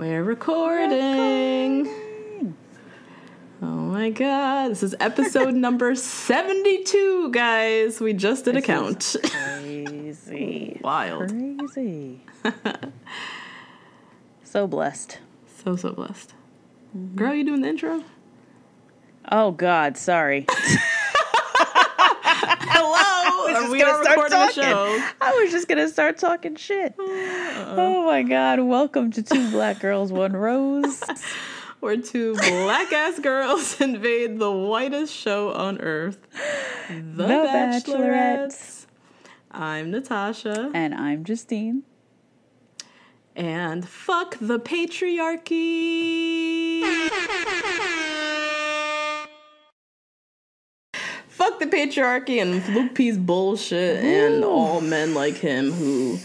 We're recording. Oh my god, this is episode number 72, guys. We just did a count. Crazy. Wild. Crazy. so blessed. So, so blessed. Girl, you doing the intro? Oh God, sorry. Hello! Are just we gonna start talking. I was just gonna start talking shit. Uh-uh. Oh my God! Welcome to Two Black Girls, One Rose. Where two black ass girls invade the whitest show on earth. The, Bachelorettes. Bachelorettes. I'm Natasha. And I'm Justine. And fuck the patriarchy. Fuck the patriarchy and Luke P's bullshit and all men like him who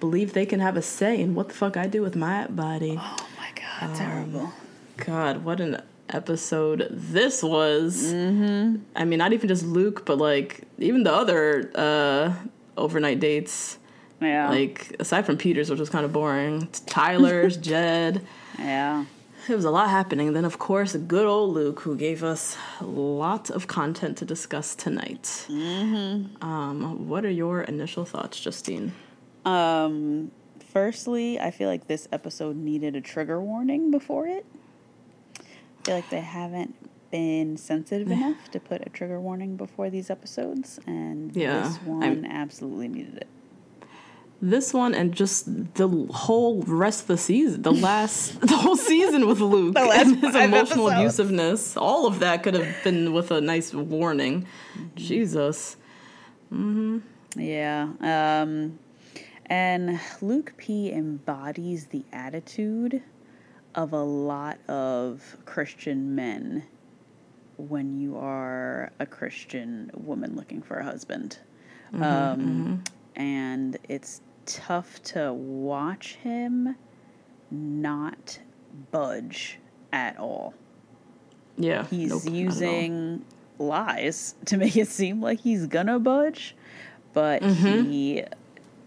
believe they can have a say in what the fuck I do with my body. Oh my God! terrible. God, what an episode this was. Mm-hmm. I mean, not even just Luke, but like even the other uh, overnight dates. Yeah. Like aside from Peter's, which was kind of boring, Tyler's, Jed. yeah. It was a lot happening. Then, of course, good old Luke, who gave us a lot of content to discuss tonight. Mm-hmm. Um, what are your initial thoughts, Justine? Um. Firstly, I feel like this episode needed a trigger warning before it. I feel like they haven't been sensitive enough to put a trigger warning before these episodes, and Yeah, this I'm- one absolutely needed it. This one and just the whole rest of the season, the last, the whole season with Luke and his emotional episodes. abusiveness, all of that could have been with a nice warning. Jesus. Mm-hmm. Yeah. Um, and Luke P embodies the attitude of a lot of Christian men when you are a Christian woman looking for a husband. um, And it's tough to watch him not budge at all. Yeah. He's nope, not at all. using lies to make it seem like he's gonna budge, but Mm-hmm. he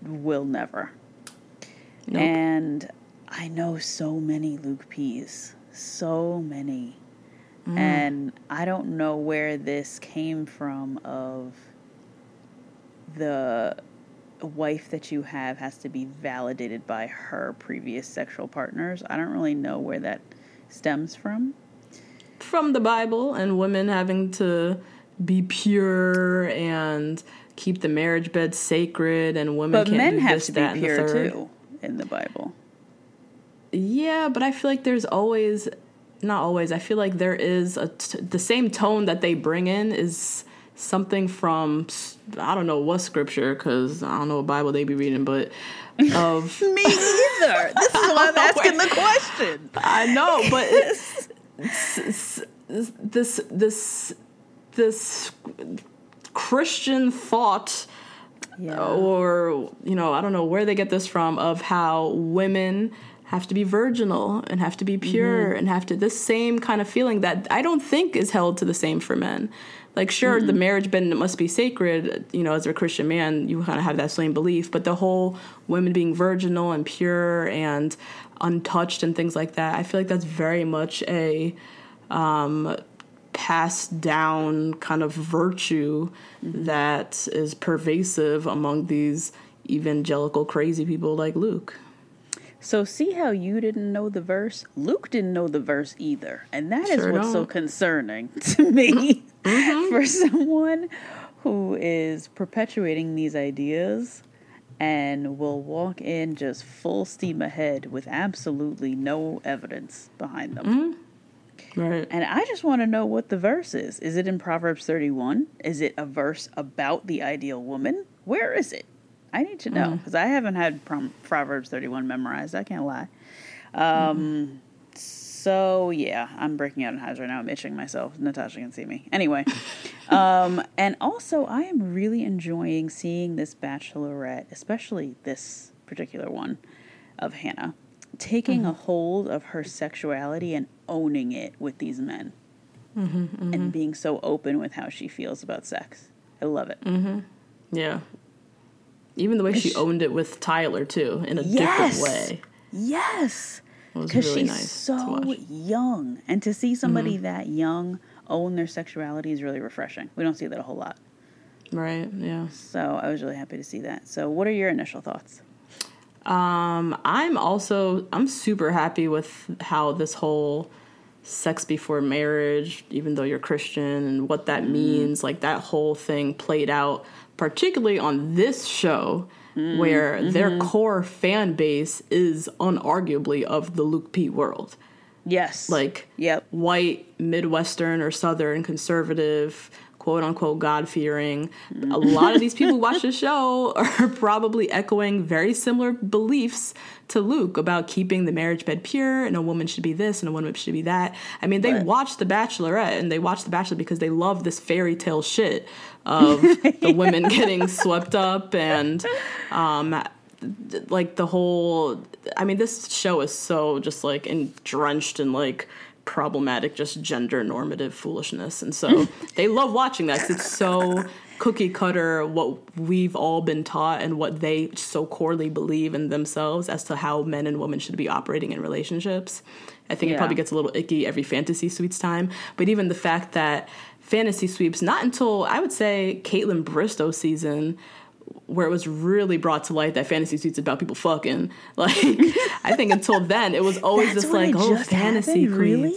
will never. Nope. And I know so many Luke P's, so many. Mm. And I don't know where this came from of the wife that you have has to be validated by her previous sexual partners. I don't really know where that stems from. from the Bible and women having to be pure and keep the marriage bed sacred and women But can't men do have this, to that, be pure too in the Bible. Yeah, but I feel like there's always not always. I feel like there is a t- the same tone that they bring in is something from I don't know what scripture because I don't know what Bible they be reading, but of Me either. This is why I'm asking the question. I know, but it's, it's- it's- this this this Christian thought Yeah. or you know i don't know where they get this from of how women have to be virginal and have to be pure mm-hmm. and have to this same kind of feeling that I don't think is held to the same for men. Like sure, the marriage bed must be sacred. You know, as a Christian man, you kind of have that same belief. But the whole women being virginal and pure and untouched and things like that, I feel like that's very much a um, passed down kind of virtue that is pervasive among these evangelical crazy people like Luke. So see how you didn't know the verse? Luke didn't know the verse either. And that is Sure what's so don't. concerning to me mm-hmm. Mm-hmm. for someone who is perpetuating these ideas and will walk in just full steam ahead with absolutely no evidence behind them. Mm-hmm. Right. And I just want to know what the verse is. Is it in Proverbs 31? Is it a verse about the ideal woman? Where is it? I need to know mm-hmm. because I haven't had prom- Proverbs 31 memorized. I can't lie. Um, So, yeah, I'm breaking out in hives right now. I'm itching myself. Natasha can see me. Anyway, um, and also, I am really enjoying seeing this bachelorette, especially this particular one of Hannah, taking a mm-hmm. hold of her sexuality and owning it with these men mm-hmm, and being so open with how she feels about sex. I love it. Yeah. Even the way she Sh- owned it with Tyler too, in a Yes. different way. Yes. Because really she's nice so. Mm-hmm. young. And to see somebody that young own their sexuality is really refreshing. We don't see that a whole lot. Right. Yeah. So I was really happy to see that. So, what are your initial thoughts? Um, I'm also I'm super happy with how this whole sex before marriage, even though you're Christian, and what that means, like that whole thing played out, particularly on this show, where mm, their mm-hmm. core fan base is unarguably of the Luke P world. Yes. Like Yep. white, Midwestern or Southern conservative, quote unquote God fearing. A lot of these people who watch the show are probably echoing very similar beliefs to Luke about keeping the marriage bed pure and a woman should be this and a woman should be that. I mean, they Right. watch The Bachelorette and they watch The Bachelor because they love this fairy tale shit of the women getting swept up and um, like the whole i mean this show is so just like in, drenched in like problematic just gender normative foolishness. And so they love watching that. It's so cookie cutter what we've all been taught and what they so corely believe in themselves as to how men and women should be operating in relationships. I think it probably gets a little icky every fantasy suites time. But even the fact that fantasy suites not until i would say Kaitlyn Bristowe season where it was really brought to light that fantasy suites about people fucking. Like I think until then it was always oh, just like, oh, fantasy happened? Really?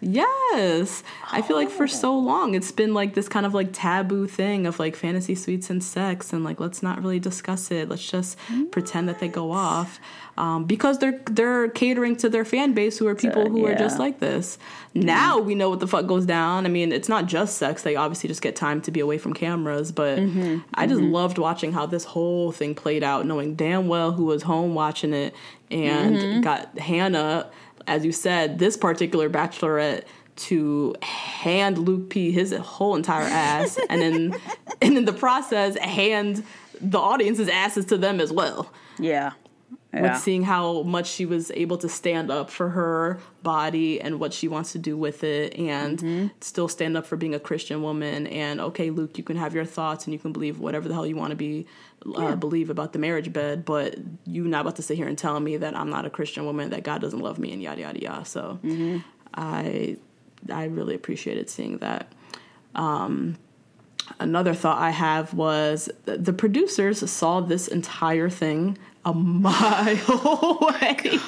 Yes. I feel like for oh. so long it's been like this kind of like taboo thing of like fantasy suites and sex and like let's not really discuss it. Let's just pretend that they go off. Um, because they're they're catering to their fan base who are people who are just like this. Mm-hmm. Now we know what the fuck goes down. I mean, it's not just sex. They obviously just get time to be away from cameras, but mm-hmm. I just mm-hmm. loved watching how this whole thing played out, knowing damn well who was home watching it and got Hannah, as you said, this particular bachelorette to hand Luke P his whole entire ass and then and in the process hand the audience's asses to them as well Yeah. with seeing how much she was able to stand up for her body and what she wants to do with it and Mm-hmm. still stand up for being a Christian woman and okay Luke you can have your thoughts and you can believe whatever the hell you want to be uh, believe about the marriage bed but you're not about to sit here and tell me that I'm not a Christian woman that God doesn't love me and yada yada yada so Mm-hmm. I I really appreciated seeing that another thought I have was th- the producers saw this entire thing a mile away.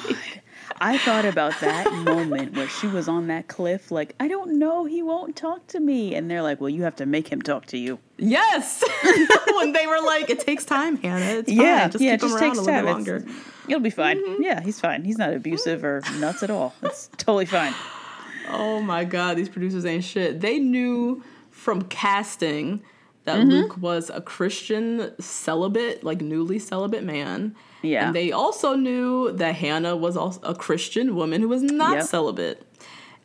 I thought about that moment where she was on that cliff, like, I don't know, he won't talk to me. And they're like, well, you have to make him talk to you. yes, when they were like, "It takes time, Hannah. It's Yeah, fine. Just yeah, keep it him just around a little time. bit It's- longer." You'll be fine. Yeah, he's fine. He's not abusive or nuts at all. It's totally fine. Oh my god, these producers ain't shit. They knew from casting that Mm-hmm. Luke was a Christian celibate, like newly celibate man. Yeah. And they also knew that Hannah was also a Christian woman who was not Yep. celibate.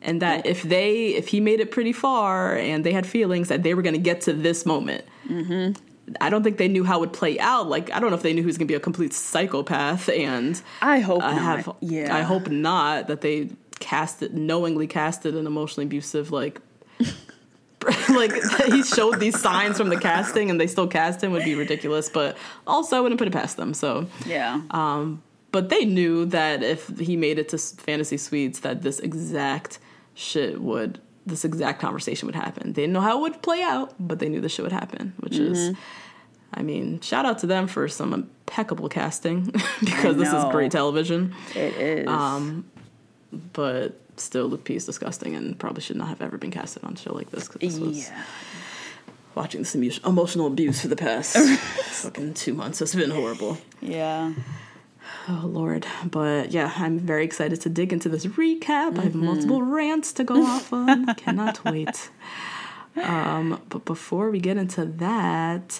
And that if they if he made it pretty far and they had feelings that they were gonna get to this moment. Mm-hmm. I don't think they knew how it would play out. Like I don't know if they knew he was going to be a complete psychopath, and I hope I not. have. yeah. I hope not that they casted knowingly casted an emotionally abusive like. like he showed these signs from the casting and they still cast him would be ridiculous but also I wouldn't put it past them so Yeah. um, but they knew that if he made it to fantasy suites that this exact shit would this exact conversation would happen they didn't know how it would play out but they knew this shit would happen which is Mm-hmm. i mean shout out to them for some impeccable casting because this is great television it is. um, but still luke p is disgusting and probably should not have ever been casted on a show like this 'cause this was yeah. watching this emotional abuse for the past fucking two months has been horrible Yeah. Oh Lord, but yeah, I'm very excited to dig into this recap. I have Mm-hmm. multiple rants to go off on. Cannot wait. Um, but before we get into that,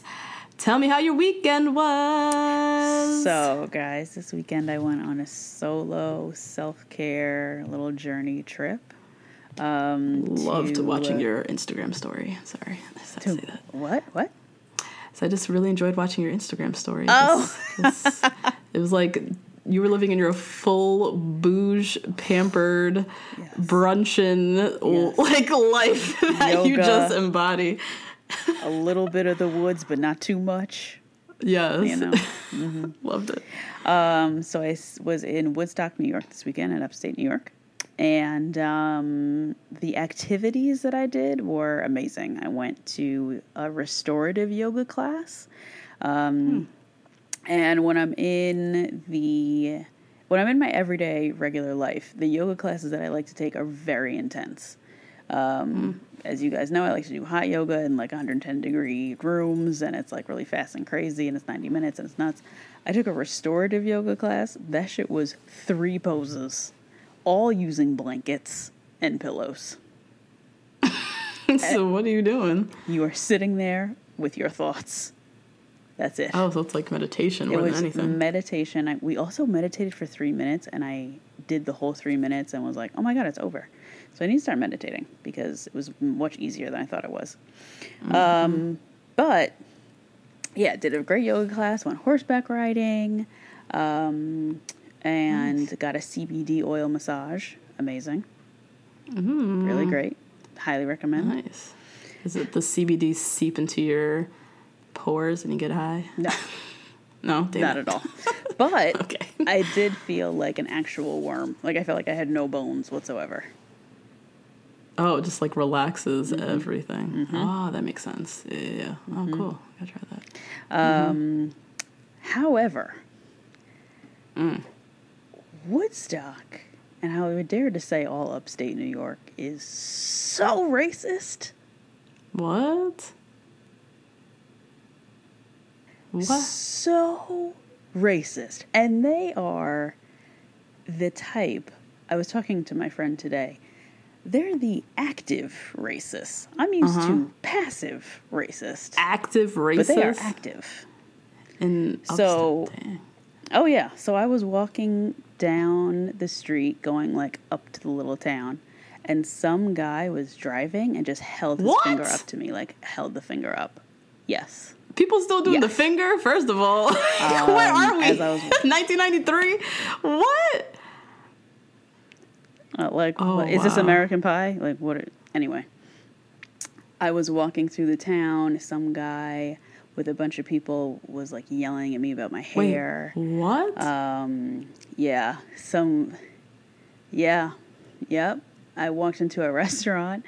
tell me how your weekend was. So, guys, this weekend I went on a solo self care little journey trip. Um, loved to, watching your Instagram story. Sorry, I just to to- say that. What? What? So I just really enjoyed watching your Instagram story. Oh. This- this- it was like you were living in your full bouge, pampered, brunchin Yes. like life that you just embody. A little bit of the woods, but not too much. Yes, You know. loved it. Um, so I was in Woodstock, New York this weekend in upstate New York. And um, the activities that I did were amazing. I went to a restorative yoga class. Um, And when I'm in the when I'm in my everyday regular life, the yoga classes that I like to take are very intense. Um, As you guys know, I like to do hot yoga in like 110 degree rooms, and it's like really fast and crazy, and it's 90 minutes, and it's nuts. I took a restorative yoga class. That shit was three poses, all using blankets and pillows. so what are you doing? You are sitting there with your thoughts. That's it. Oh, so it's like meditation it was than anything. meditation. I, we also meditated for three minutes, and I did the whole three minutes and was like, "Oh my god, it's over." So I need to start meditating because it was much easier than I thought it was. Um, but yeah, did a great yoga class. Went horseback riding, um, and got a CBD oil massage. Amazing, really great. Highly recommend. nice. Is it the CBD seep into your pores and you get high? No, No, not at all. But Okay. I did feel like an actual worm. Like I felt like I had no bones whatsoever. Oh, it just like relaxes Mm-hmm. everything. Oh, that makes sense. Yeah, yeah. yeah. Oh, cool. I gotta try that. Um, however, Mm. Woodstock, and I would dare to say all upstate New York, is so racist. What? What? So racist. And they are the type. I was talking to my friend today. They're the active racists. I'm used Uh-huh. to passive racist. Active racist. But they are active. And So- dang. Oh yeah. So I was walking down the street going like up to the little town and some guy was driving and just held his What? finger up to me, like held the finger up. Yes. People still doing the finger. First of all, where are we? as I was- 1993. What? Uh, like, Oh, what- is this. American Pie? Like, what? Are, anyway, I was walking through the town. Some guy with a bunch of people was like yelling at me about my Wait, hair. what? Um, yeah, some, yeah, yep. I walked into a restaurant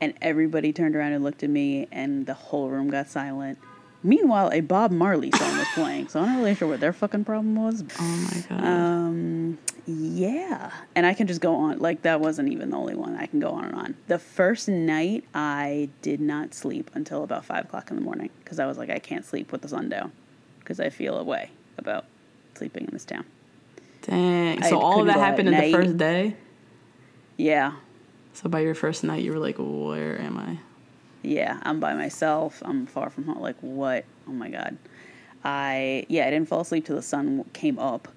and everybody turned around and looked at me, and the whole room got silent. Meanwhile, a Bob Marley song was playing, so I'm not really sure what their fucking problem was. oh my god. Um, yeah, and I can just go on. Like that wasn't even the only one. I can go on and on. The first night, I did not sleep until about five o'clock in the morning because I was like, I can't sleep with the sun down because I feel a way about sleeping in this town. Dang. I So all of that happened in the first day. Yeah, So by your first night, you were like, "Where am I?" Yeah. I'm by myself. I'm far from home. Like what? Oh my god. I yeah. I didn't fall asleep till the sun came up.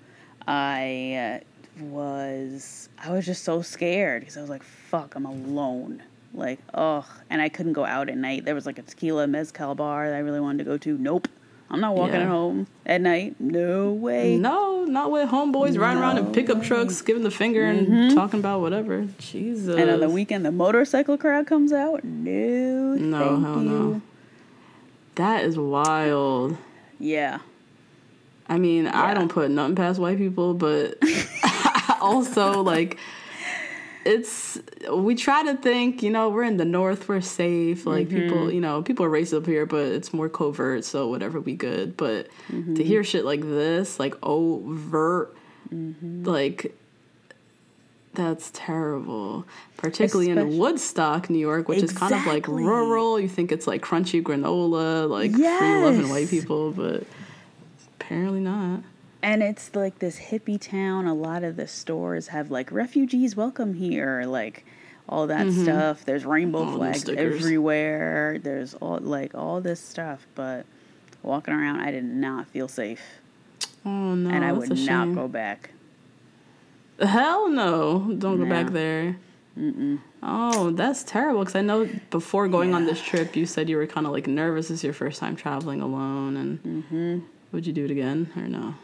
I uh, was I was just so scared because I was like, fuck, I'm alone Like, ugh. And I couldn't go out at night. There was like a tequila mezcal bar that I really wanted to go to. Nope. I'm not walking Yeah. home at night. No way. No, not with homeboys riding around in pickup trucks, giving the finger and talking about whatever. Jesus. Mm-hmm. And on the weekend, the motorcycle crowd comes out. No, No, hell you. no. That is wild. Yeah, I mean, I don't put nothing past white people, but also like it's we try to think, you know, we're in the north, we're safe. Like people, Mm-hmm. you know, people are racist up here, but it's more covert, so whatever we good. But Mm-hmm. to hear shit like this, like overt, Mm-hmm. like that's terrible. Particularly Especially- in Woodstock, New York, which is kind of like rural. You think it's like crunchy granola, like free loving white people, but apparently not. And it's like this hippie town. A lot of the stores have like refugees welcome here, like all that stuff. There's rainbow Mm-hmm. All flags everywhere. There's all like all this stuff, but walking around, I did not feel safe, Oh no, and I would not go back. Hell no! Don't go back there. Oh, that's terrible. Because I know before going on this trip, you said you were kind of like nervous. This is your first time traveling alone, and Mm-hmm. would you do it again or no?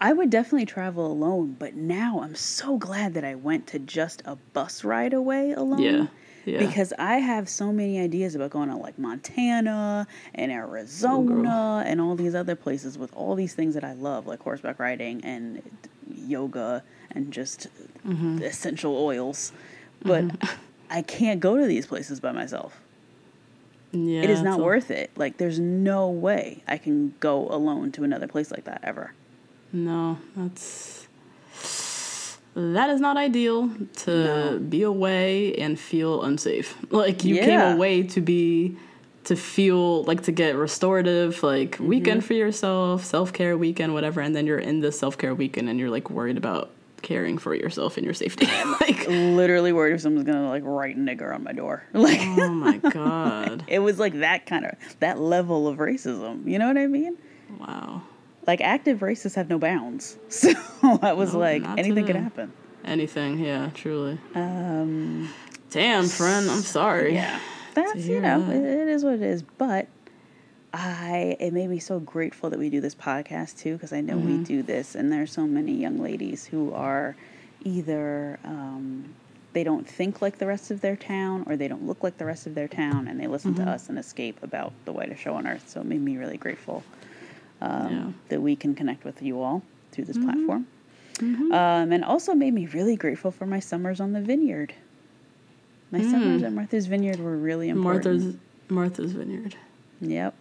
I would definitely travel alone, but now I'm so glad that I went to just a bus ride away alone. Yeah, yeah. Because I have so many ideas about going to like Montana and Arizona and all these other places with all these things that I love, like horseback riding and yoga and just Mm-hmm. essential oils. But I can't go to these places by myself. yeah, it is not worth it. Like, there's no way I can go alone to another place like that ever. No, that's that is not ideal to be away and feel unsafe. Like you Yeah. came away to be to feel like to get restorative, like Mm-hmm. weekend for yourself, self care weekend, whatever, and then you're in this self care weekend and you're like worried about caring for yourself and your safety. like literally worried if someone's gonna like write nigger on my door. Like oh my god. it was like that kind of that level of racism. You know what I mean? Wow. Like active racists have no bounds. So I was No, like anything could happen. Anything, yeah, truly. Um Damn, friend, I'm sorry. Yeah. That's you know, that. it, is what it is. But I it made me so grateful that we do this podcast too, because I know we do this and there's so many young ladies who are either um they don't think like the rest of their town or they don't look like the rest of their town and they listen to us and escape about the whitest show on earth. So it made me really grateful um, Yeah. that we can connect with you all through this platform. Um, and also made me really grateful for my summers on the vineyard. My summers at Martha's Vineyard were really important. Martha's Martha's Vineyard, Yep.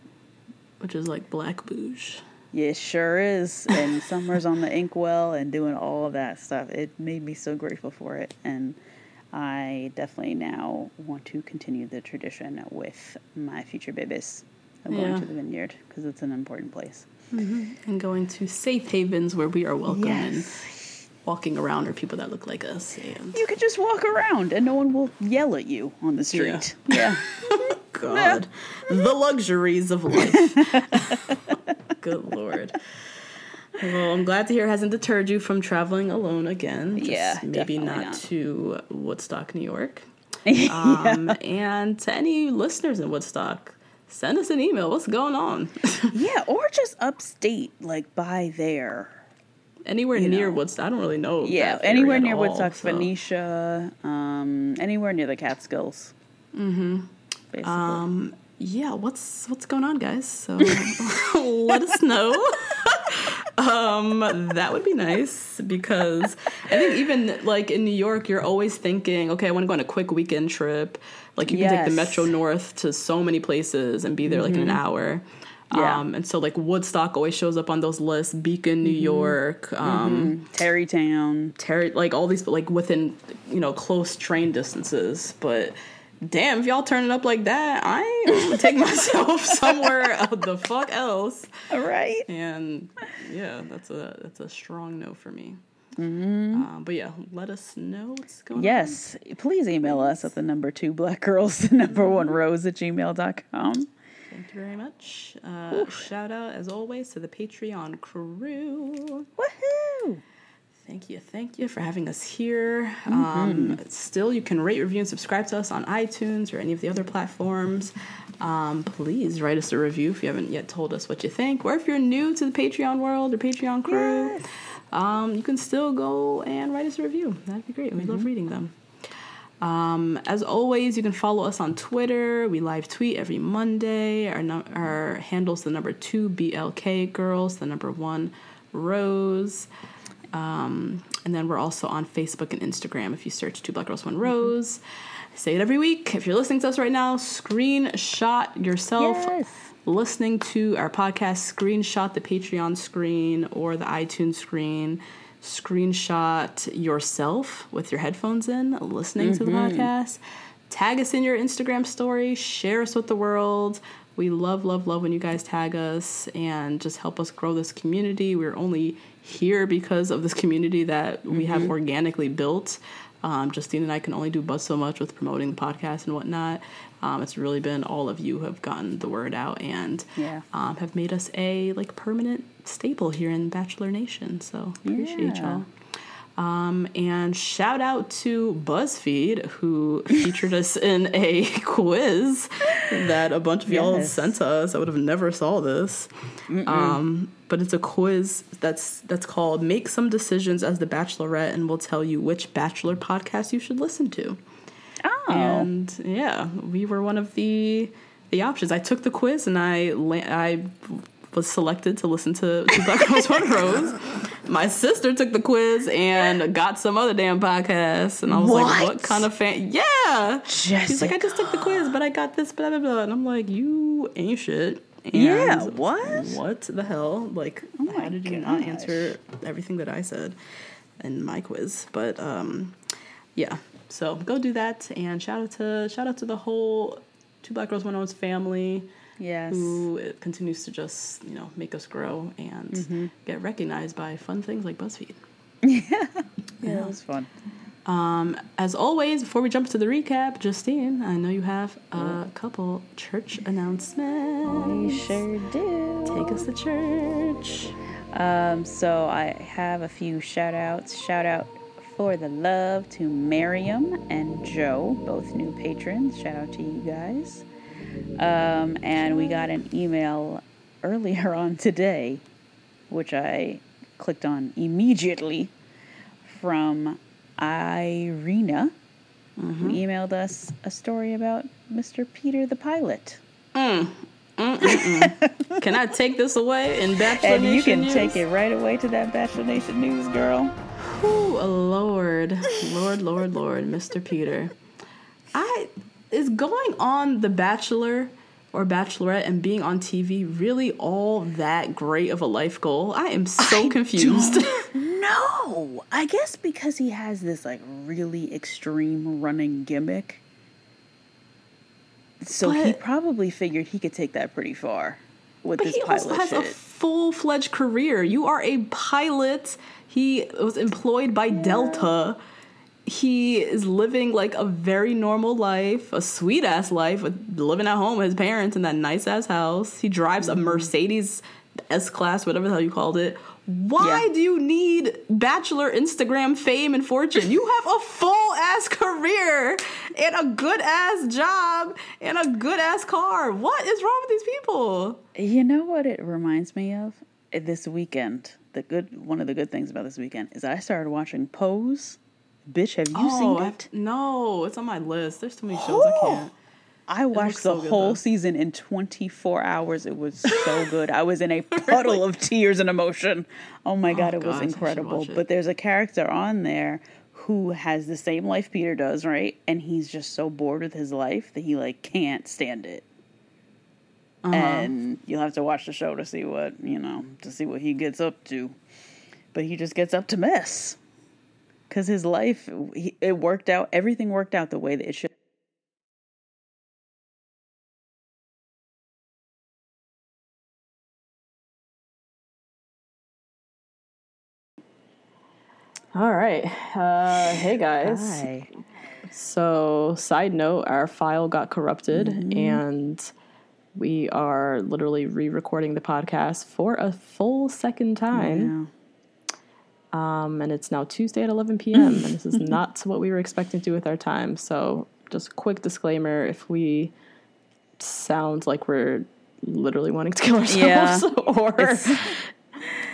which is like black bouge. Yeah, it sure is. And summers on the inkwell and doing all of that stuff. It made me so grateful for it. And I definitely now want to continue the tradition with my future babies of going Yeah. to the vineyard because it's an important place. and going to safe havens where we are welcome and walking around are people that look like us and You could just walk around and no one will yell at you on the street. Yeah. god the luxuries of life good lord well i'm glad to hear it hasn't deterred you from traveling alone again Just Yeah, maybe not, not. to woodstock new york yeah. um, and to any listeners in woodstock send us an email what's going on Yeah, or just upstate, like by there. anywhere You near know. woodstock i don't really know Yeah, anywhere near all, Woodstock, so- Phoenicia, um, anywhere near the Catskills. Mm-hmm. Basically. Um, yeah, what's what's going on, guys? So let us know. um, that would be nice because I think even like in New York, you're always thinking, okay, I want to go on a quick weekend trip. Like you can take the Metro North to so many places and be there like in an hour. Yeah. Um, and so like Woodstock always shows up on those lists. Beacon, New York, um, Tarrytown. Terry, like all these, but like within you know close train distances. But damn, if y'all turn it up like that, I take myself somewhere the fuck else. All right. And yeah, that's a that's a strong no for me. Um, but yeah, let us know what's going on. Yes, please email us at the number two black girls, the number one rose at gmail.com. Thank you very much. Uh, shout out as always to the Patreon crew. Woohoo! Thank you. Thank you for having us here. Um, still, you can rate, review, and subscribe to us on iTunes or any of the other platforms. Um, please write us a review if you haven't yet told us what you think. Or if you're new to the Patreon world or Patreon crew, um, you can still go and write us a review. That'd be great. We love reading them. Um, as always, you can follow us on Twitter. We live tweet every Monday. Our, num- our handle's the number two BLK girls, the number one Rose. Um, and then we're also on Facebook and Instagram if you search Two Black Girls One Rose. I say it every week. If you're listening to us right now, screenshot yourself Yes. Listening to our podcast, screenshot the Patreon screen or the iTunes screen. Screenshot yourself with your headphones in, listening to the mm-hmm. podcast. Tag us in your Instagram story. Share us with the world. We love, love, love when you guys tag us and just help us grow this community. We're only here because of this community that we have mm-hmm. organically built. Um, Justine and I can only do but so much with promoting the podcast and whatnot. Um, it's really been all of you who have gotten the word out and Yeah. um, have made us a like permanent staple here in Bachelor Nation. So we appreciate Yeah. y'all. Um, and shout out to BuzzFeed who featured us in a quiz that a bunch of y'all sent to us. I would have never saw this. Um, but it's a quiz that's that's called "Make Some Decisions as the Bachelorette," and we'll tell you which Bachelor podcast you should listen to. Oh. And yeah, we were one of the the options. I took the quiz and I la- I was selected to listen to Two Black Girls One Rose. My sister took the quiz and got some other damn podcast, and I was like, What? "What kind of fan?" Yeah, she's like, "I just took the quiz, but I got this, blah blah blah," and I'm like, "You ain't shit." And Yeah, what? What the hell? Like, my how did you not answer everything that I said in my quiz? But um, yeah. So go do that, and shout out to shout out to the whole Two Black Girls One Rose family yes. who continues to just you know make us grow and Mm-hmm. get recognized by fun things like BuzzFeed. Yeah, that was fun. Um, as always, before we jump to the recap, Justine, I know you have a couple church announcements. We sure do. Take us to church. Um, so I have a few shout outs. Shout out for the love to Miriam and Joe, both new patrons. Shout out to you guys. Um, and we got an email earlier on today, which I clicked on immediately from Irina, who emailed us a story about Mr. Peter the pilot. Can I take this away in Bachelor And you can news? take it right away to that Bachelor Nation news, girl. Ooh, Lord, Lord, Lord, Lord, Mr. Peter. I is going on The Bachelor or Bachelorette and being on TV really all that great of a life goal? I am so confused. No, I guess because he has this like really extreme running gimmick. So he probably figured he could take that pretty far with But this he also pilot has a full fledged career. You are a pilot. He was employed by Delta. He is living like a very normal life, a sweet ass life, with living at home with his parents in that nice ass house. He drives Mm-hmm. a Mercedes S class, whatever the hell you called it. Why Yeah. do you need bachelor Instagram fame and fortune? You have a full ass career and a good ass job and a good ass car. What is wrong with these people? You know what it reminds me of? This weekend, the good one of the good things about this weekend is I started watching Pose. Bitch, have you Oh, seen I- it? no, it's on my list. There's too many shows I can't. I watched the so good, whole though. season in 24 hours. It was so good. I was in a puddle of tears and emotion. Oh my god, it God, was incredible. it. But there's a character on there who has the same life Peter does, right? And he's just so bored with his life that he like can't stand it. Uh-huh. And you'll have to watch the show to see what, you know, to see what he gets up to. But he just gets up to mess. Cuz his life he, it worked out, everything worked out the way that it should. All right. Uh, hey guys. Hi. So, side note, our file got corrupted Mm-hmm. and we are literally re recording the podcast for a full second time. Um, and it's now Tuesday at 11 p.m. and this is not what we were expecting to do with our time. So, just quick disclaimer if we sound like we're literally wanting to kill ourselves Yeah. or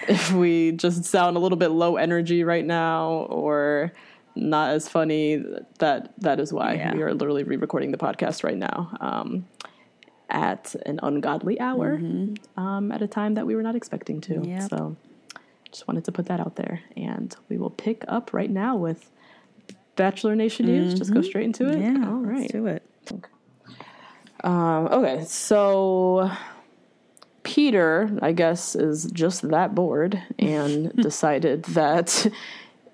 if we just sound a little bit low energy right now or not as funny that that is why Yeah. we are literally re-recording the podcast right now um, at an ungodly hour um, at a time that we were not expecting to Yep. so just wanted to put that out there. And we will pick up right now with bachelor nation news. Just go straight into it? Yeah, all right. let's do it. um, okay, so Peter, I guess, is just that bored and decided that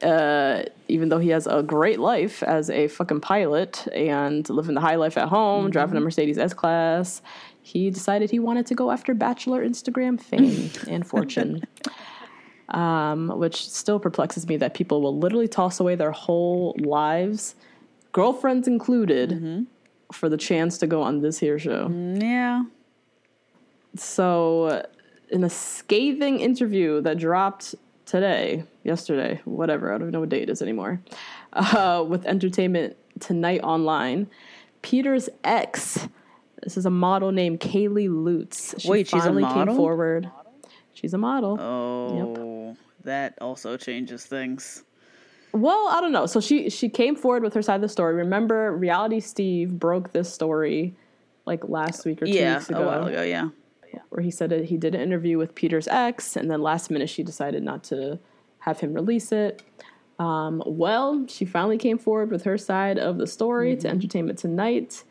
uh, even though he has a great life as a fucking pilot and living the high life at home, driving a Mercedes S Class, he decided he wanted to go after Bachelor Instagram fame and fortune. Um, which still perplexes me that people will literally toss away their whole lives, girlfriends included, for the chance to go on this here show. Yeah. So, in a scathing interview that dropped today, yesterday, whatever, I don't know what day it is anymore, uh, with Entertainment Tonight Online, Peter's ex, this is a model named Kaylee Lutz. She Wait, she's a model? came forward. She's a model. Oh, that also changes things. Well, I don't know. So she she came forward with her side of the story. Remember, Reality Steve broke this story like last week or two Yeah, weeks a ago. while ago. Yeah. where he said that he did an interview with Peter's ex, and then last minute she decided not to have him release it. Um, well, she finally came forward with her side of the story Mm-hmm. to Entertainment Tonight,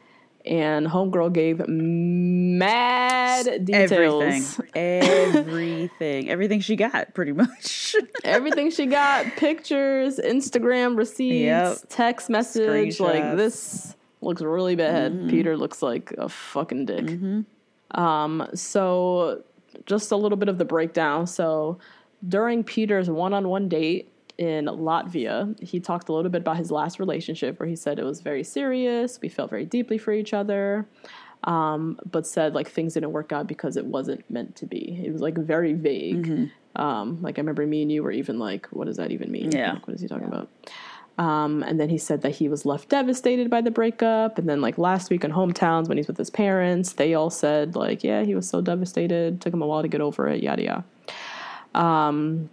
and Homegirl gave mad details. Everything. Everything. Everything she got, pretty much. Everything she got pictures, Instagram receipts, Yep. text message. Like, this looks really bad. Peter looks like a fucking dick. Um, so, just a little bit of the breakdown. So, during Peter's one on one date in Latvia, he talked a little bit about his last relationship where he said it was very serious. We felt very deeply for each other. Um, but said like things didn't work out because it wasn't meant to be. It was like very vague. Um, like I remember me and you were even like, what does that even mean? Yeah. Like, what is he talking about? Um, and then he said that he was left devastated by the breakup. And then like last week in hometowns when he's with his parents, they all said like, yeah, he was so devastated. Took him a while to get over it. Yada yada. Um,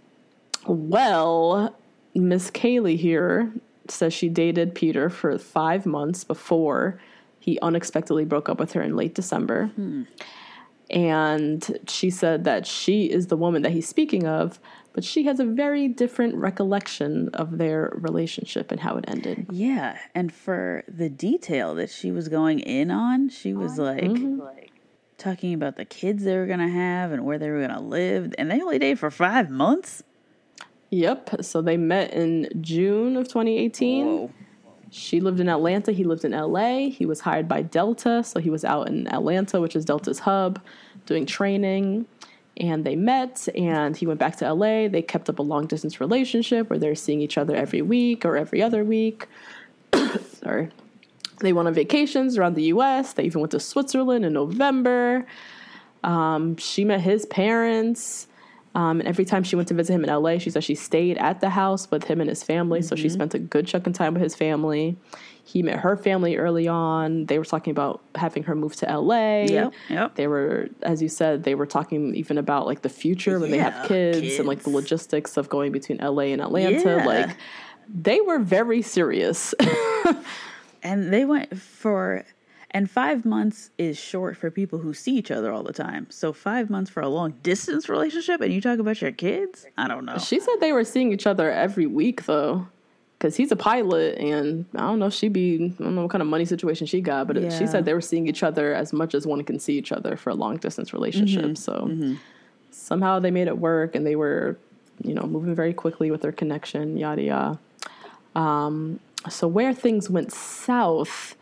well, Miss Kaylee here says she dated Peter for five months before he unexpectedly broke up with her in late December. And she said that she is the woman that he's speaking of, but she has a very different recollection of their relationship and how it ended. yeah. And for the detail that she was going in on, she was oh, like, like mm-hmm. talking about the kids they were going to have and where they were going to live. And they only dated for five months? Yep. So they met in June of 2018. Whoa. She lived in Atlanta. He lived in LA. He was hired by Delta. So he was out in Atlanta, which is Delta's hub, doing training. And they met and he went back to LA. They kept up a long distance relationship where they're seeing each other every week or every other week. Sorry. They went on vacations around the US. They even went to Switzerland in November. Um, she met his parents. Um, and every time she went to visit him in LA, she said she stayed at the house with him and his family. So she spent a good chunk of time with his family. He met her family early on. They were talking about having her move to LA. Yep, yep. They were, as you said, they were talking even about like the future when they have kids, and like the logistics of going between LA and Atlanta. Yeah. Like they were very serious. And they went for, and five months is short for people who see each other all the time. So five months for a long distance relationship, and you talk about your kids? I don't know. She said they were seeing each other every week though. Cause he's a pilot, and I don't know. if She be I don't know what kind of money situation she got, but it- she said they were seeing each other as much as one can see each other for a long distance relationship. So somehow they made it work, and they were, you know, moving very quickly with their connection. Yada yada. Um, so where things went south,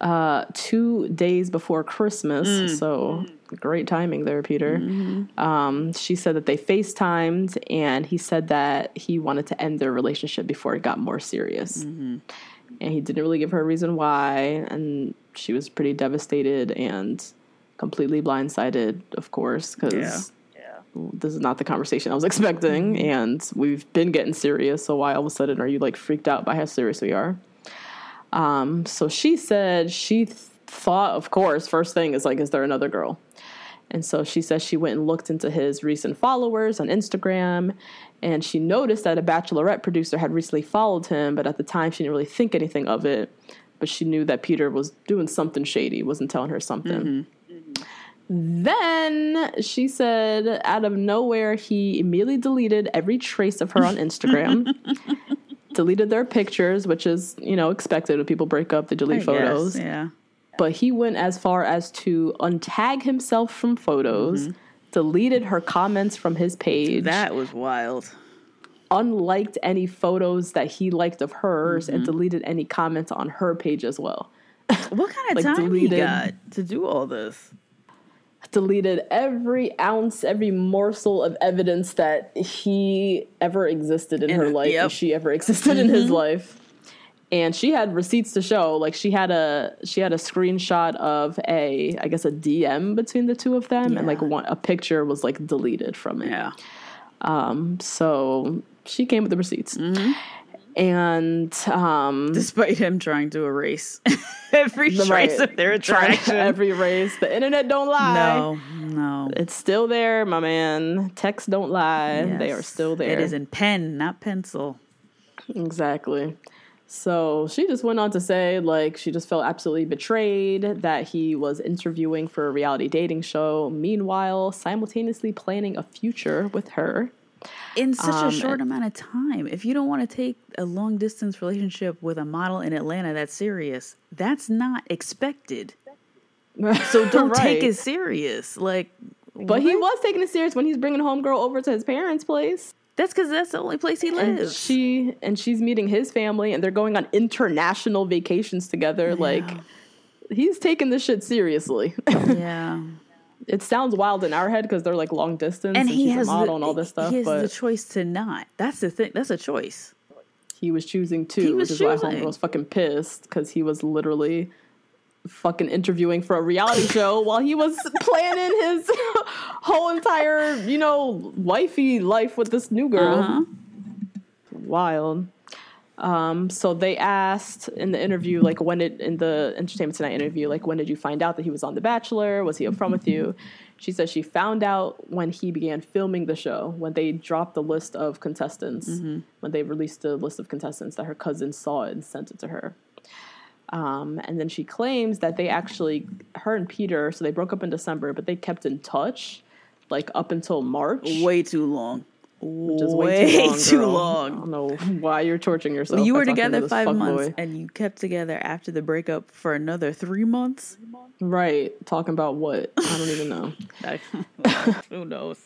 uh, two days before Christmas. Mm. So mm. great timing there, Peter. Mm-hmm. Um, she said that they FaceTimed, and he said that he wanted to end their relationship before it got more serious. Mm-hmm. And he didn't really give her a reason why, and she was pretty devastated and completely blindsided, of course, because this is not the conversation I was expecting, mm-hmm. and we've been getting serious. So why all of a sudden are you like freaked out by how serious we are? Um, so she said she th- thought, of course, first thing is like, is there another girl? And so she says she went and looked into his recent followers on Instagram, and she noticed that a Bachelorette producer had recently followed him, but at the time she didn't really think anything of it. But she knew that Peter was doing something shady, wasn't telling her something. Then she said, out of nowhere, he immediately deleted every trace of her on Instagram. deleted their pictures, which is, you know, expected when people break up, they delete I photos. guess, yeah. But he went as far as to untag himself from photos, deleted her comments from his page, That was wild. unliked any photos that he liked of hers, Mm-hmm. and deleted any comments on her page as well. What kind of Like, time deleted- he got to do all this? Deleted every ounce, every morsel of evidence that he ever existed in, In- her life yep. and she ever existed in his life. And she had receipts to show. Like she had a she had a screenshot of a I guess a DM between the two of them, and like one a picture was like deleted from it. Yeah. So she came with the receipts, Mm-hmm. And um, Despite him trying to erase every the- trace right, of their interaction. every race. The internet don't lie. no, no. It's still there, my man. Texts don't lie. They are still there. It is in pen, not pencil. Exactly. So she just went on to say, like, she just felt absolutely betrayed that he was interviewing for a reality dating show, meanwhile, simultaneously planning a future with her. In such Um, a short amount of time. If you don't want to take a long distance relationship with a model in Atlanta that's serious, that's not expected. So don't take it serious. Like, But he was taking it serious when he's bringing homegirl over to his parents' place. That's because that's the only place he And lives. she and she's meeting his family and they're going on international vacations together. Like he's taking this shit seriously. yeah. It sounds wild in our head because they're like long distance And and, he she's has a model the, and all this stuff. He has but the choice to not. That's the thing. That's a choice. he was choosing He too, was which is why choosing. Homegirl was fucking pissed because he was literally fucking interviewing for a reality show while he was planning his whole entire, you know, wifey life with this new girl. Uh-huh. Wild. Um, so they asked in the interview, like, when did in the Entertainment Tonight interview, like, when did you find out that he was on The Bachelor? Was he up upfront with you? She said she found out when he began filming the show, when they dropped the list of contestants, when they released the list of contestants, that her cousin saw it and sent it to her. Um, and then she claims that they actually, her and Peter, so they broke up in December, but they kept in touch, like up until March, Way too long. Which is way way too long. too girl. I don't know why you're torturing yourself. you were talking to together five months boy. and you kept together after the breakup for another three months. right? Talking about what? I don't even know. Who knows?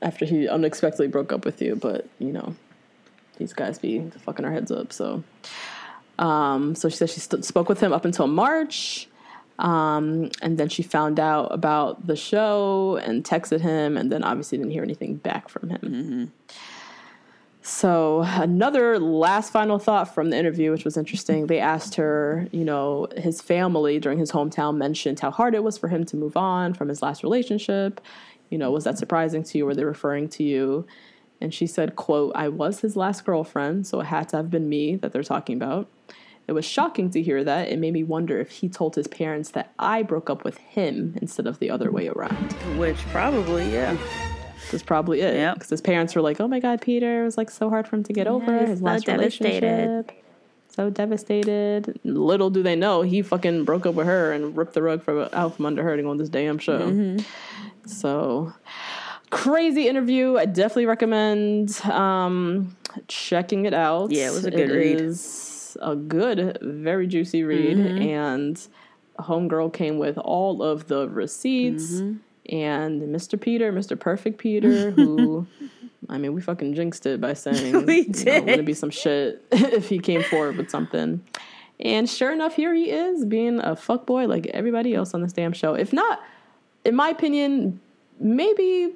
After he unexpectedly broke up with you, but you know, these guys be fucking our heads up. So, um, so she said she st- spoke with him up until March. Um, and then she found out about the show and texted him, and then obviously didn't hear anything back from him. So, another last final thought from the interview, which was interesting. They asked her, you know, his family during his hometown mentioned how hard it was for him to move on from his last relationship. You know, was that surprising to you? Were they referring to you? And she said, quote, I was his last girlfriend, so it had to have been me that they're talking about. It was shocking to hear that. It made me wonder if he told his parents that I broke up with him instead of the other way around. Which probably, yeah. That's probably it. Yep. Because his parents were like, "Oh my God, Peter it was like so hard for him to get over his so last devastated." relationship, so devastated." Little do they know, he fucking broke up with her and ripped the rug from out from under her to go on this damn show. Mm-hmm. So crazy interview. I definitely recommend um, checking it out. Yeah, it was a good It read. is a good, very juicy read, Mm-hmm. and Homegirl came with all of the receipts Mm-hmm. and Mr. Peter, Mr. Perfect Peter, who. I mean, we fucking jinxed it by saying We you know, would did. be some shit if he came forward with something. And sure enough, here he is being a fuckboy like everybody else on this damn show. If not, in my opinion, maybe